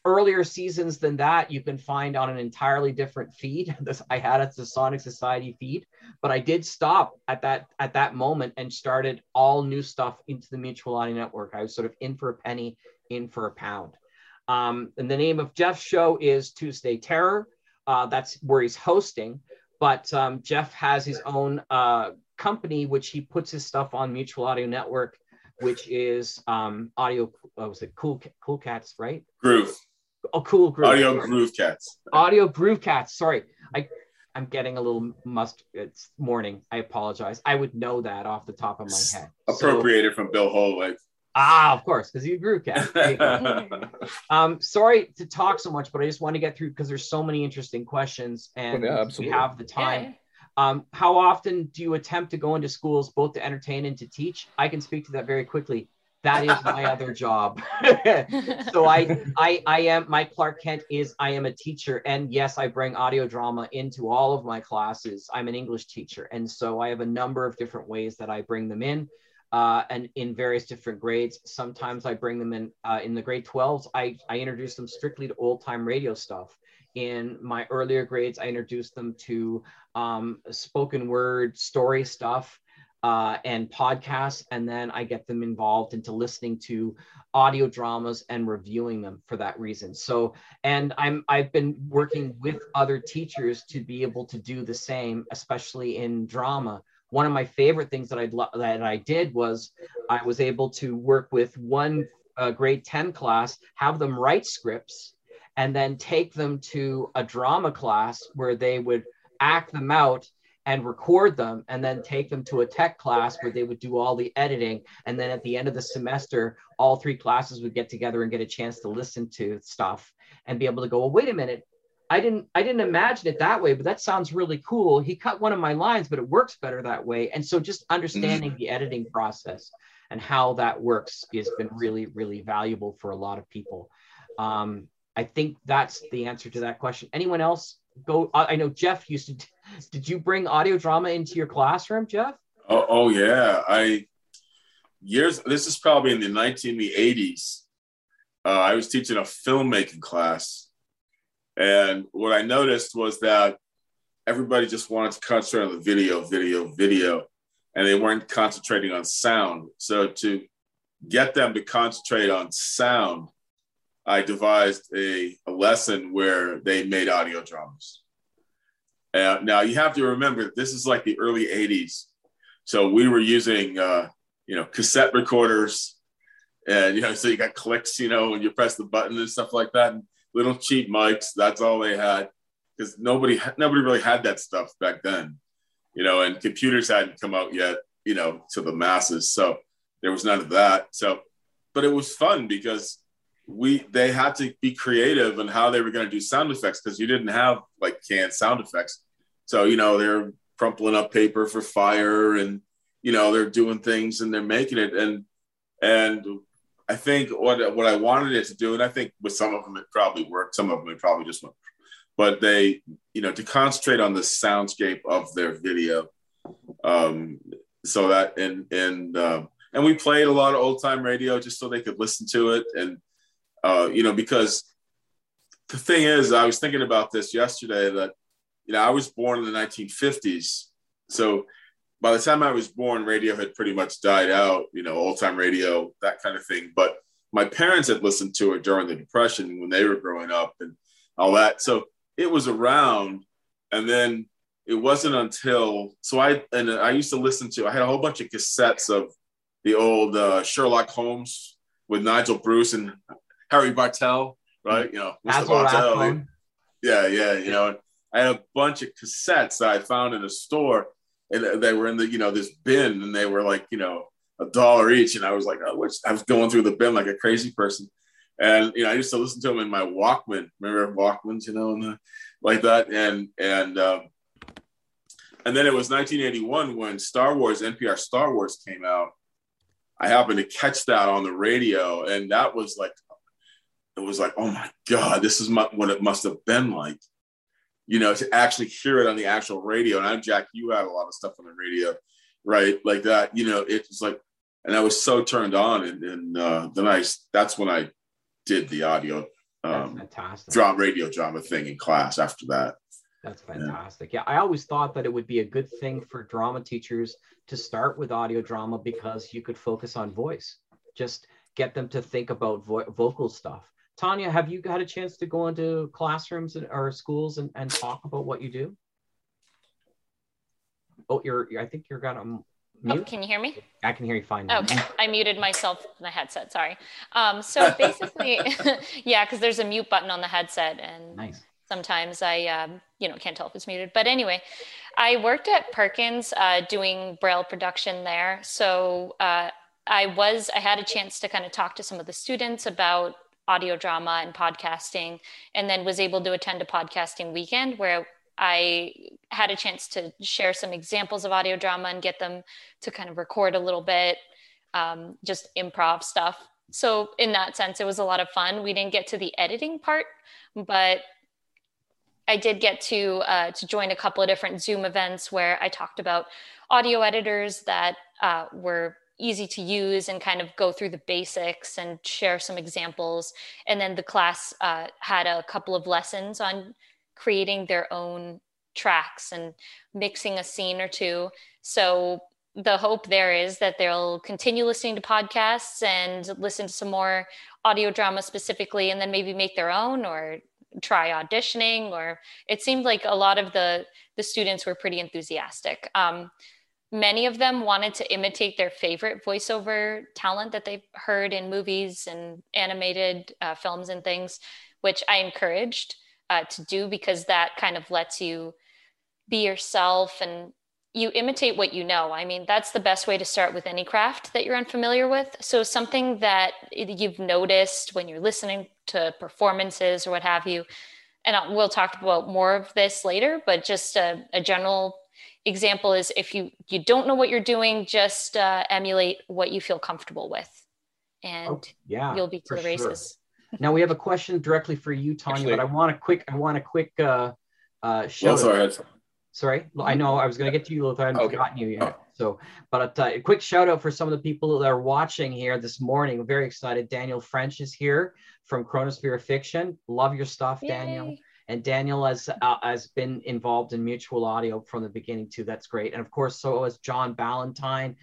earlier seasons than that you can find on an entirely different feed this i had it the sonic society feed but i did stop at that at that moment and started all new stuff into the mutual audio network i was sort of in for a penny in for a pound um, and the name of Jeff's show is Tuesday Terror. Uh, that's where he's hosting. But um, Jeff has his own uh, company, which he puts his stuff on Mutual Audio Network which is um, audio. What was it? Cool, cool cats, right? Groove. Oh, cool groove. Audio Groove Cats. Audio Groove Cats. Sorry, I I'm getting a little must. It's morning. I apologize. I would know that off the top of my head. Appropriated so, from Bill Holloway. Ah, of course, because you grew cat. um, sorry to talk so much, but I just want to get through because there's so many interesting questions, and yeah, we have the time. Yeah. Um, how often do you attempt to go into schools both to entertain and to teach? I can speak to that very quickly. That is my other job. so I, I, I am. My Clark Kent is I am a teacher, and yes, I bring audio drama into all of my classes. I'm an English teacher, and so I have a number of different ways that I bring them in uh, and in various different grades. Sometimes I bring them in uh, in the grade 12s. I, I introduce them strictly to old time radio stuff. In my earlier grades, I introduced them to um, spoken word story stuff uh, and podcasts, and then I get them involved into listening to audio dramas and reviewing them for that reason. So, and I'm I've been working with other teachers to be able to do the same, especially in drama one of my favorite things that I that I did was I was able to work with one uh, grade 10 class, have them write scripts, and then take them to a drama class where they would act them out and record them and then take them to a tech class where they would do all the editing and then at the end of the semester all three classes would get together and get a chance to listen to stuff and be able to go well wait a minute I didn't I didn't imagine it that way, but that sounds really cool. He cut one of my lines, but it works better that way. And so just understanding the editing process and how that works has been really, really valuable for a lot of people. Um, I think that's the answer to that question. Anyone else go? I know Jeff used to. Did you bring audio drama into your classroom, Jeff? Oh, oh yeah. I years. This is probably in the 1980s. Uh, I was teaching a filmmaking class and what I noticed was that everybody just wanted to concentrate on the video, video, video, and they weren't concentrating on sound. So to get them to concentrate on sound, I devised a, a lesson where they made audio dramas. Now you have to remember this is like the early 80s. So we were using, uh, you know, cassette recorders and, you know, so you got clicks, you know, when you press the button and stuff like that. And little cheap mics. That's all they had because nobody nobody really had that stuff back then, you know. And computers hadn't come out yet, you know, to the masses. So there was none of that. So, but it was fun because we they had to be creative in how they were going to do sound effects because you didn't have like canned sound effects. So you know they're crumpling up paper for fire and you know they're doing things and they're making it and and I think what what I wanted it to do, and I think with some of them it probably worked, some of them it probably just went, but they, you know, to concentrate on the soundscape of their video, um, so that and and um, and we played a lot of old time radio just so they could listen to it, and uh, you know, because the thing is, I was thinking about this yesterday that you know I was born in the 1950s, so by the time I was born, radio had pretty much died out, you know, old time radio, that kind of thing. But my parents had listened to it during the Depression when they were growing up and all that. So it was around. And then it wasn't until, so I, and I used to listen to, I had a whole bunch of cassettes of the old uh, Sherlock Holmes with Nigel Bruce and Harry Bartell, right? You know, Mr. Bartell. Yeah, yeah, you know, I had a bunch of cassettes that I found in a store and they were in the you know this bin and they were like you know a dollar each. And i was like oh, i was going through the bin like a crazy person. And you know i used to listen to them in my walkman. Remember walkmans you know and the, like that? And and um, and then it was 1981 when star wars npr star wars came out. I happened to catch that on the radio and that was like it was like oh my god this is my, what it must have been like you know, to actually hear it on the actual radio. And I'm Jack, you had a lot of stuff on the radio, right? Like that, you know, it was like, and I was so turned on. And, and uh, then I, that's when I did the audio um, fantastic. drama, radio drama thing in class after that. That's fantastic. Yeah. yeah. I always thought that it would be a good thing for drama teachers to start with audio drama because you could focus on voice, just get them to think about vo- vocal stuff. Tanya, have you had a chance to go into classrooms or schools and, and talk about what you do? Oh, you're, I think you're got a mute? Oh, can you hear me? I can hear you fine. Now. Okay, I muted myself in the headset. Sorry. Um, so basically, yeah, because there's a mute button on the headset, and Nice. sometimes I, um, you know, can't tell if it's muted. But anyway, I worked at Perkins uh, doing Braille production there. So uh, I was, I had a chance to kind of talk to some of the students about audio drama and podcasting, and then was able to attend a podcasting weekend where I had a chance to share some examples of audio drama and get them to kind of record a little bit, um, just improv stuff. So in that sense, it was a lot of fun. We didn't get to the editing part, but I did get to uh, to join a couple of different Zoom events where I talked about audio editors that uh, were easy to use and kind of go through the basics and share some examples. And then the class uh, had a couple of lessons on creating their own tracks and mixing a scene or two. So the hope there is that they'll continue listening to podcasts and listen to some more audio drama specifically, and then maybe make their own or try auditioning. Or it seemed like a lot of the the students were pretty enthusiastic. Um, many of them wanted to imitate their favorite voiceover talent that they've heard in movies and animated uh, films and things, which I encouraged uh, to do because that kind of lets you be yourself and you imitate what you know. I mean, that's the best way to start with any craft that you're unfamiliar with. So, something that you've noticed when you're listening to performances or what have you. And we'll talk about more of this later, but just a, a general example is if you you don't know what you're doing, just uh, emulate what you feel comfortable with, and Oh, yeah, you'll be to for the sure. races. Now we have a question directly for you, Tanya, Actually- but I want a quick, I want a quick uh, uh, Well, sorry. Sorry, I know I was going to get to you, Lothar. I haven't Okay. forgotten you yet. So, but uh, a quick shout out for some of the people that are watching here this morning. We're very excited. Daniel French is here from Chronosphere Fiction. Love your stuff, Daniel. And Daniel has uh, has been involved in Mutual Audio from the beginning too. That's great. And of course, so has John Ballantyne,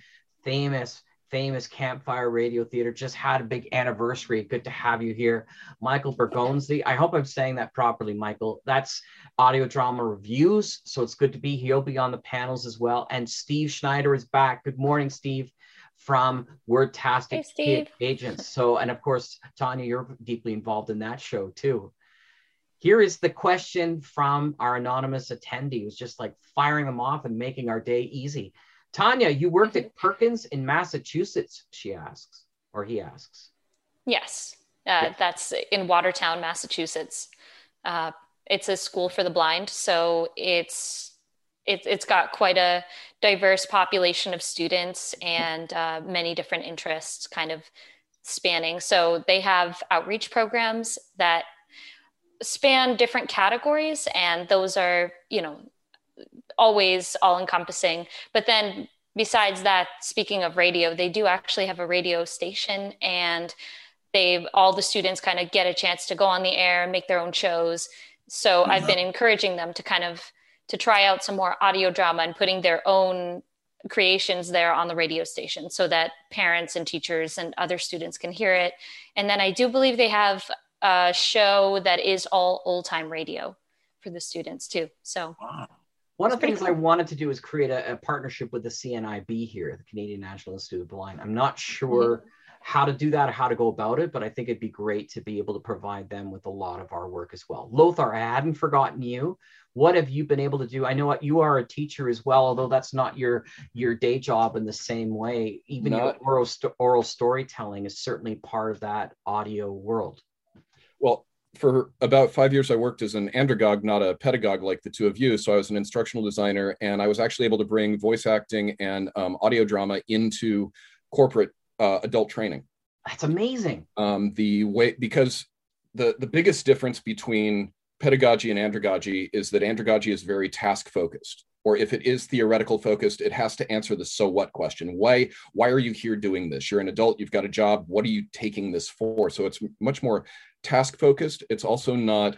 famous famous Campfire Radio Theater. Just had a big anniversary. Good to have you here, Michael Bergonzi. I hope I'm saying that properly, Michael. That's audio drama reviews. So it's good to be here. He'll be on the panels as well. And Steve Schneider is back. Good morning, Steve. From Wordtastic Hey, Agents. So, and of course, Tanya, you're deeply involved in that show too. Here is the question from our anonymous attendee who's just like firing them off and making our day easy. Tanya, you worked at Perkins in Massachusetts, she asks, or he asks. Yes, uh, Yeah. that's in Watertown, Massachusetts. Uh, it's a school for the blind, so it's it, it's got quite a diverse population of students and uh, many different interests, kind of spanning. So they have outreach programs that span different categories, and those are you know always all encompassing. But then besides that, speaking of radio, they do actually have a radio station and they've all the students kind of get a chance to go on the air and make their own shows. So mm-hmm. I've been encouraging them to kind of to try out some more audio drama and putting their own creations there on the radio station so that parents and teachers and other students can hear it. And then I do believe they have a show that is all old time radio for the students too. So One of the pretty things I wanted to do is create a, a partnership with the CNIB here, the Canadian National Institute of the Blind. I'm not sure mm-hmm. how to do that or how to go about it, but I think it'd be great to be able to provide them with a lot of our work as well. Lothar, I hadn't forgotten you. What have you been able to do? I know what you are a teacher as well, although that's not your your day job in the same way. Even your oral, sto- oral storytelling is certainly part of that audio world. Well, for about five years, I worked as an andragog, not a pedagogue like the two of you. So I was an instructional designer, and I was actually able to bring voice acting and um, audio drama into corporate uh, adult training. That's amazing. Um, the way because the the biggest difference between pedagogy and andragogy is that andragogy is very task focused or if it is theoretical focused it has to answer the so what question why why are you here doing this you're an adult you've got a job what are you taking this for so it's much more task focused it's also not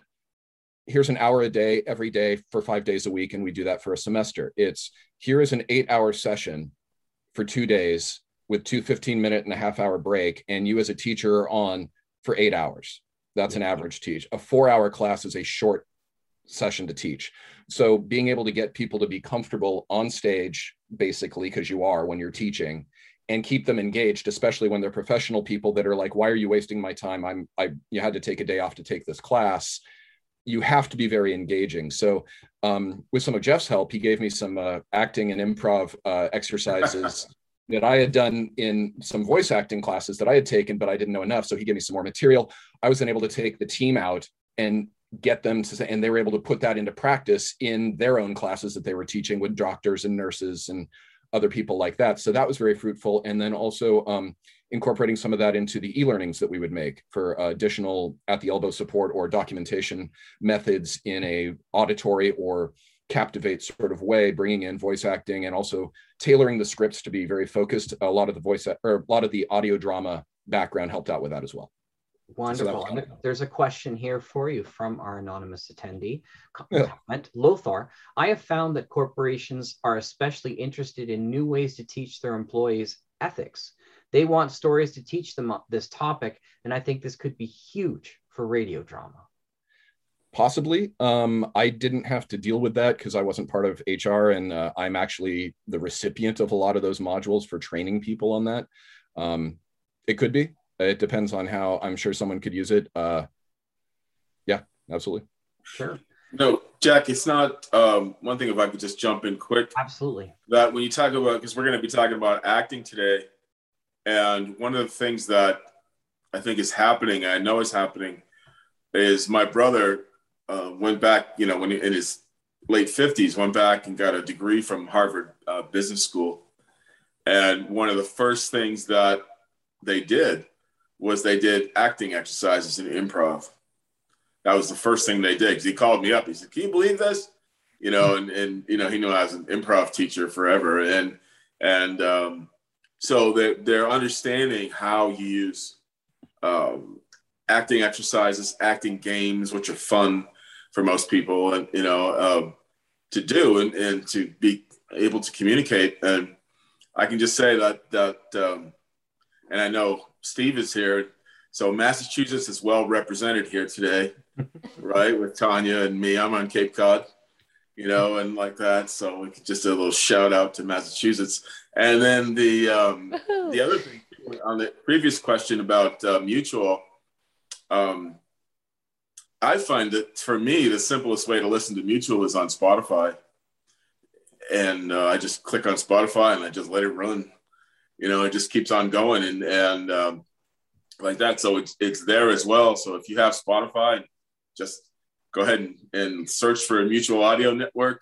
here's an hour a day every day for five days a week and we do that for a semester. It's here is an eight hour session for two days with two 15 minute and a half hour break and you as a teacher are on for eight hours. That's an average teach a four hour class is a short session to teach. So being able to get people to be comfortable on stage, basically, because you are when you're teaching, and keep them engaged, especially when they're professional people that are like, "Why are you wasting my time? I'm I you had to take a day off to take this class." You have to be very engaging. So, um, with some of Jeff's help, he gave me some uh, acting and improv uh, exercises that I had done in some voice acting classes that I had taken, but I didn't know enough. So he gave me some more material. I was then able to take the team out and get them to say, and they were able to put that into practice in their own classes that they were teaching with doctors and nurses and other people like that. So that was very fruitful. And then also um, incorporating some of that into the e-learnings that we would make for uh, additional at the elbow support or documentation methods in a auditory or captivate sort of way, bringing in voice acting and also tailoring the scripts to be very focused. A lot of the voice or a lot of the audio drama background helped out with that as well. Wonderful. So There's a question here for you from our anonymous attendee. Comment, yeah. Lothar, I have found that corporations are especially interested in new ways to teach their employees ethics. They want stories to teach them this topic, and I think this could be huge for radio drama possibly um, i didn't have to deal with that because i wasn't part of hr and uh, i'm actually the recipient of a lot of those modules for training people on that um, it could be it depends on how i'm sure someone could use it uh, yeah absolutely. Sure. No jack it's not um, one thing if i could just jump in quick. Absolutely. That when you talk about because we're going to be talking about acting today and one of the things that i think is happening i know is happening is my brother uh, went back, you know, when he, in his late 50s, went back and got a degree from Harvard uh, Business School. And one of the first things that they did was they did acting exercises in improv. That was the first thing they did. Cause he called me up. He said, "Can you believe this?" You know, and and you know he knew I was an improv teacher forever, and and um, so they they're understanding how you use um, acting exercises, acting games, which are fun for most people, and you know, um, to do and, and to be able to communicate. And I can just say that that, um, and I know Steve is here, so Massachusetts is well represented here today, right? With Tanya and me, I'm on Cape Cod, you know, and like that. So we could just a little shout out to Massachusetts. And then the um, the other thing on the previous question about uh, mutual. Um, I find that for me, the simplest way to listen to Mutual is on Spotify. And uh, I just click on Spotify and I just let it run. You know, it just keeps on going and, and um, like that. So it's, it's there as well. So if you have Spotify, just go ahead and, and search for a Mutual Audio Network.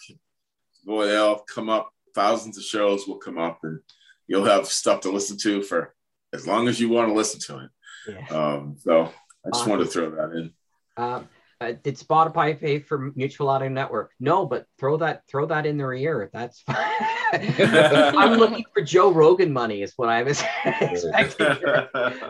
Boy, they'll come up. Thousands of shows will come up and you'll have stuff to listen to for as long as you want to listen to it. Yeah. Um, so I just awesome. wanted to throw that in. Uh, uh, did Spotify pay for Mutual Audio Network? No, but throw that throw that in their ear. That's fine. I'm looking for Joe Rogan money, is what I was expecting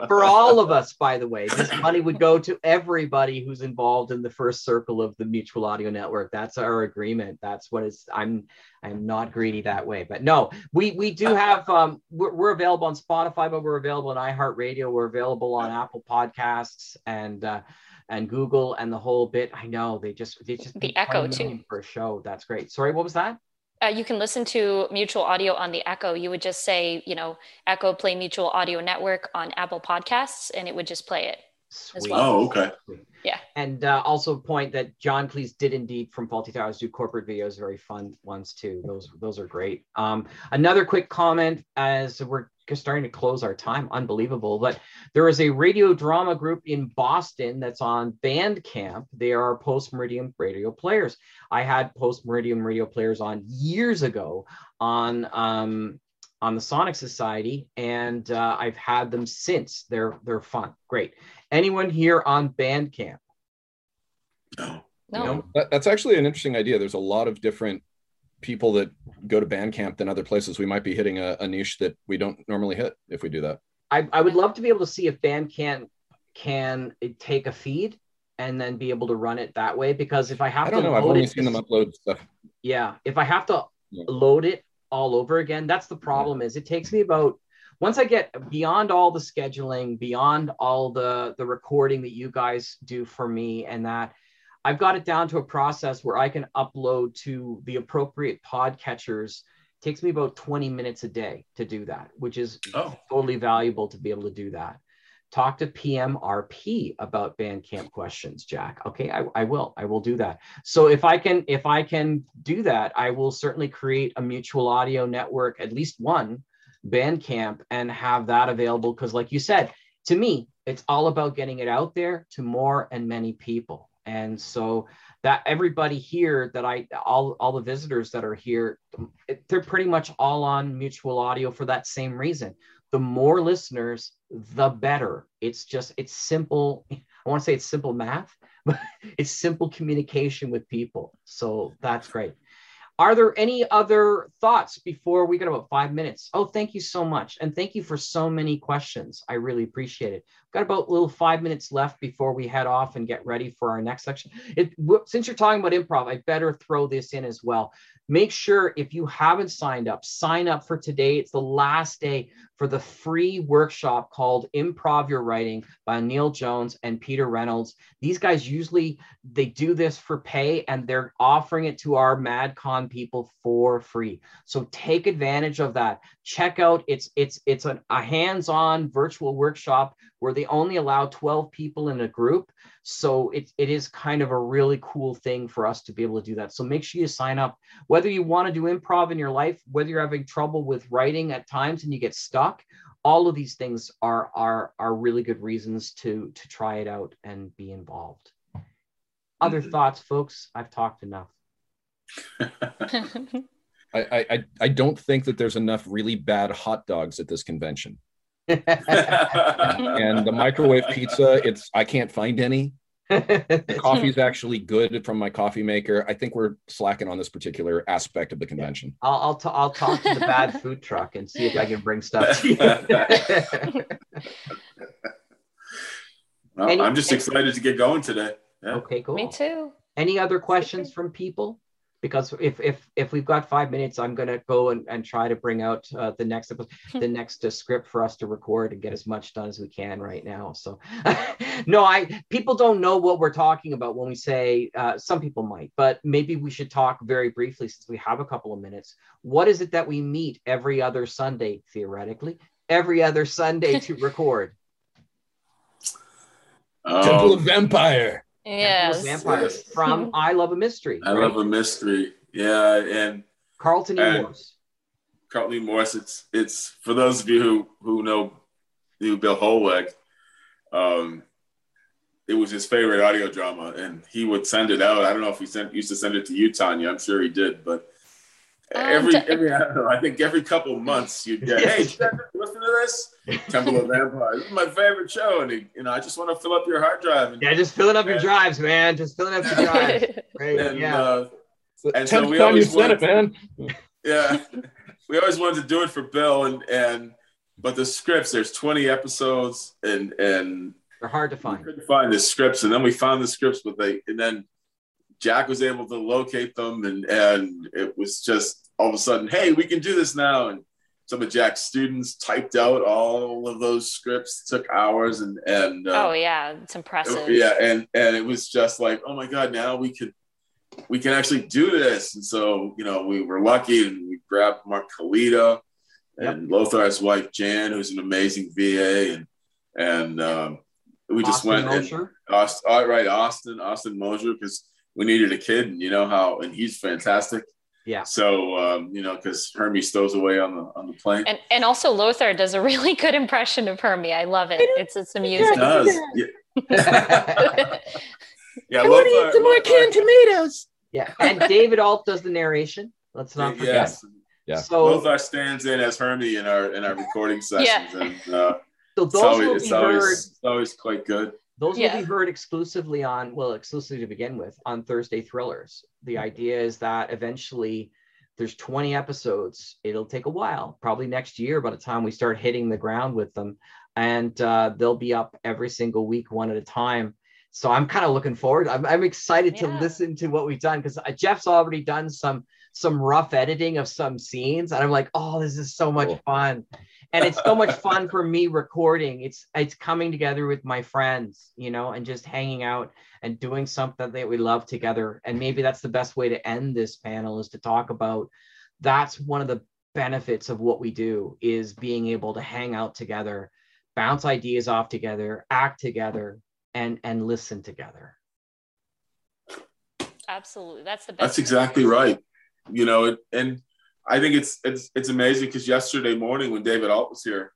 for all of us. By the way, this money would go to everybody who's involved in the first circle of the Mutual Audio Network. That's our agreement. That's what is. I'm I'm not greedy that way, but no, we we do have. Um, we're, we're available on Spotify, but we're available on iHeartRadio. We're available on Apple Podcasts and. Uh, and Google and the whole bit. I know they just they just the Echo too for a show. That's great. Sorry, what was that? Uh, you can listen to Mutual Audio on the Echo. You would just say, you know, Echo Play Mutual Audio Network on Apple Podcasts, and it would just play it. Sweet. Well. Oh, okay. Yeah. And uh, also point that John Cleese did indeed from Fawlty Towers do corporate videos, very fun ones too. Those those are great. Um, another quick comment as we're starting to close our time. Unbelievable. But there is a radio drama group in Boston that's on Bandcamp. They are post meridian radio players. I had post meridian radio players on years ago on um, on the Sonic Society, and uh, I've had them since. They're they're fun, great. Anyone here on Bandcamp? No. No. That, that's actually an interesting idea. There's a lot of different people that go to Bandcamp than other places. We might be hitting a, a niche that we don't normally hit if we do that. I, I would love to be able to see if Bandcamp can take a feed and then be able to run it that way. Because if I have I don't to, know. I've only seen them upload stuff. Yeah, if I have to yeah. load it all over again, that's the problem. Yeah. Is it takes me about once I get beyond all the scheduling, beyond all the the recording that you guys do for me, and that I've got it down to a process where I can upload to the appropriate podcatchers. It takes me about 20 minutes a day to do that, which is Oh. totally valuable to be able to do that. Talk to PMRP about Bandcamp questions, Jack. Okay, I, I will. I will do that. So if I can, if I can do that, I will certainly create a mutual audio network, at least one Bandcamp, and have that available. Because, like you said, to me, it's all about getting it out there to more and many people. And so that everybody here that I all all the visitors that are here, they're pretty much all on mutual audio for that same reason the more listeners, the better. It's just, it's simple. I want to say it's simple math, but it's simple communication with people. So that's great. Are there any other thoughts before we got about five minutes? Oh, thank you so much. And thank you for so many questions. I really appreciate it. Got about a little five minutes left before we head off and get ready for our next section. It, since you're talking about improv, I better throw this in as well. Make sure if you haven't signed up, sign up for today. It's the last day for the free workshop called Improv Your Writing by Neil Jones and Peter Reynolds. These guys usually they do this for pay and they're offering it to our MadCon people for free. So take advantage of that. Check out it's it's it's an, a hands-on virtual workshop where they only allow 12 people in a group. So it, it is kind of a really cool thing for us to be able to do that. So make sure you sign up. Whether you want to do improv in your life, whether you're having trouble with writing at times and you get stuck, all of these things are are are really good reasons to to try it out and be involved. Other mm-hmm. thoughts, folks? I've talked enough. I, I I don't think that there's enough really bad hot dogs at this convention. And the microwave pizza, it's I can't find any. The coffee's actually good from my coffee maker. I think we're slacking on this particular aspect of the convention. I'll I'll, t- I'll talk to the bad food truck and see if I can bring stuff to you. Well, Any- I'm just excited to get going today. Yeah. okay, cool. Me too. Any other questions from people? Because if if if we've got five minutes, I'm gonna go and, and try to bring out uh, the next the next uh, script for us to record and get as much done as we can right now. So, no, I people don't know what we're talking about when we say. Uh, some people might, but maybe we should talk very briefly since we have a couple of minutes. What is it that we meet every other Sunday, theoretically, every other Sunday to record? Temple Um, of Vampire. Yes. Vampires from I Love a Mystery. I right? love a mystery. Yeah, and Carlton E. and- Morse. Carlton E. Morse. It's it's for those of you who who know knew Bill Holweg. Um, it was his favorite audio drama, and he would send it out. I don't know if he sent used to send it to you, Tanya. I'm sure he did, but every t- every I don't know. I think every couple of months you'd get, hey, Jeff, listen to this Temple of Vampires. This is my favorite show, and you know, I just want to fill up your hard drive. And, Yeah, just filling up your drives, man. Just filling up your drives. Right. and yeah. uh, And so we time you always said it, wanted- man. yeah we always wanted to do it for bill and and but the scripts there's 20 episodes and and They're hard to we find. couldn't find the scripts and then we found the scripts but they and then jack was able to locate them and and it was just all of a sudden hey we can do this now and some of jack's students typed out all of those scripts took hours and and uh, Oh yeah, it's impressive. yeah and and it was just like oh my god now we could we can actually do this and so you know we were lucky and we grabbed mark kalita and lothar's wife jan who's an amazing va and and um, we just Austin went and Mosher. Austin, all right austin austin mosher because we needed a kid and you know how and he's fantastic Yeah. so um, you know because hermie stows away on the on the plane And and also Lothar does a really good impression of Hermie. I love it. It's it's He amusing. does yeah, yeah I want to eat some more canned tomatoes. yeah. And David Alt does the narration. Let's not forget. yes Yeah. So, Lothar stands in as Hermie in our in our recording sessions, and uh, so it's those always will it's be always, heard. it's always quite good. Those Yeah. will be heard exclusively on, well, exclusively to begin with, on Thursday Thrillers. The idea is that eventually there's 20 episodes. It'll take a while, probably next year by the time we start hitting the ground with them. And uh, they'll be up every single week, one at a time. So I'm kind of looking forward. I'm, I'm excited to listen to what we've done because Jeff's already done some some rough editing of some scenes, and I'm like, oh, this is so much fun, and it's so much fun for me recording. It's it's coming together with my friends, you know, and just hanging out and doing something that we love together. And maybe that's the best way to end this panel is to talk about that's one of the benefits of what we do is being able to hang out together bounce ideas off together act together and and listen together. Absolutely. That's the best that's exactly right you know it, and i think it's it's it's amazing because yesterday morning when david alt was here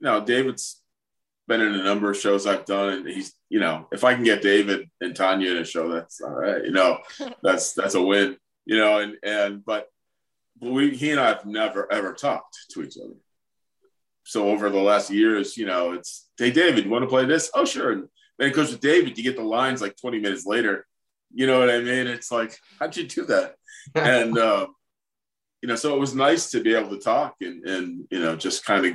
you know david's been in a number of shows i've done and he's you know if i can get david and tanya in a show that's all right you know that's that's a win you know and and but we he and i've never ever talked to each other. So over the last years you know it's hey david you want to play this? Oh sure. And then it goes with david you get the lines like 20 minutes later you know what I mean? It's like, how'd you do that? and, uh, you know, so it was nice to be able to talk and, and, you know, just kind of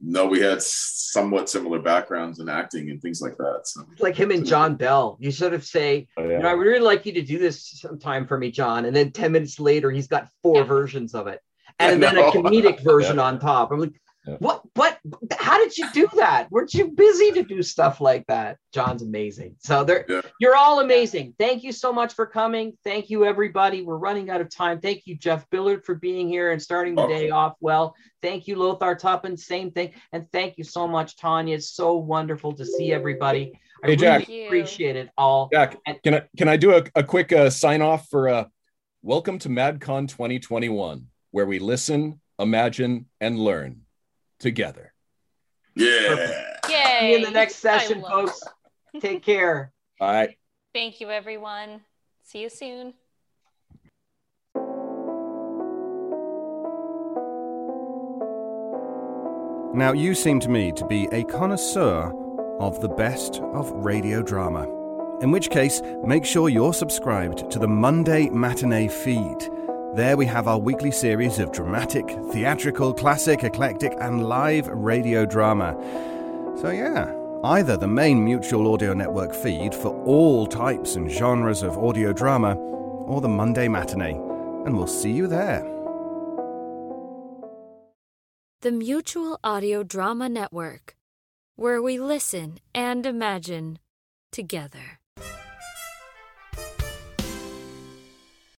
know we had somewhat similar backgrounds in acting and things like that. So like him and John Bell, you sort of say, oh, yeah. you know, I would really like you to do this sometime for me, John. And then 10 minutes later, he's got four versions of it. And then a comedic version yeah. on top. I'm like, what? What? How did you do that? Weren't you busy to do stuff like that? John's amazing. So there, yeah. you're all amazing. Thank you so much for coming. Thank you, everybody. We're running out of time. Thank you, Jeff Billard, for being here and starting the day off well. Thank you, Lothar Tuppen. Same thing. And thank you so much, Tanya. It's so wonderful to see everybody. I hey, Jack, really appreciate it all. Jack, and, can I can I do a, a quick uh, sign off for uh, welcome to MadCon 2021, where we listen, imagine, and learn together. Yeah. Yay. See you in the next session, folks. Take care. All right. Thank you, everyone. See you soon. Now, you seem to me to be a connoisseur of the best of radio drama. In which case, make sure you're subscribed to the Monday Matinee feed there we have our weekly series of dramatic, theatrical, classic, eclectic, and live radio drama. So, yeah, either the main Mutual Audio Network feed for all types and genres of audio drama, or the Monday Matinee. And we'll see you there. The Mutual Audio Drama Network, where we listen and imagine together.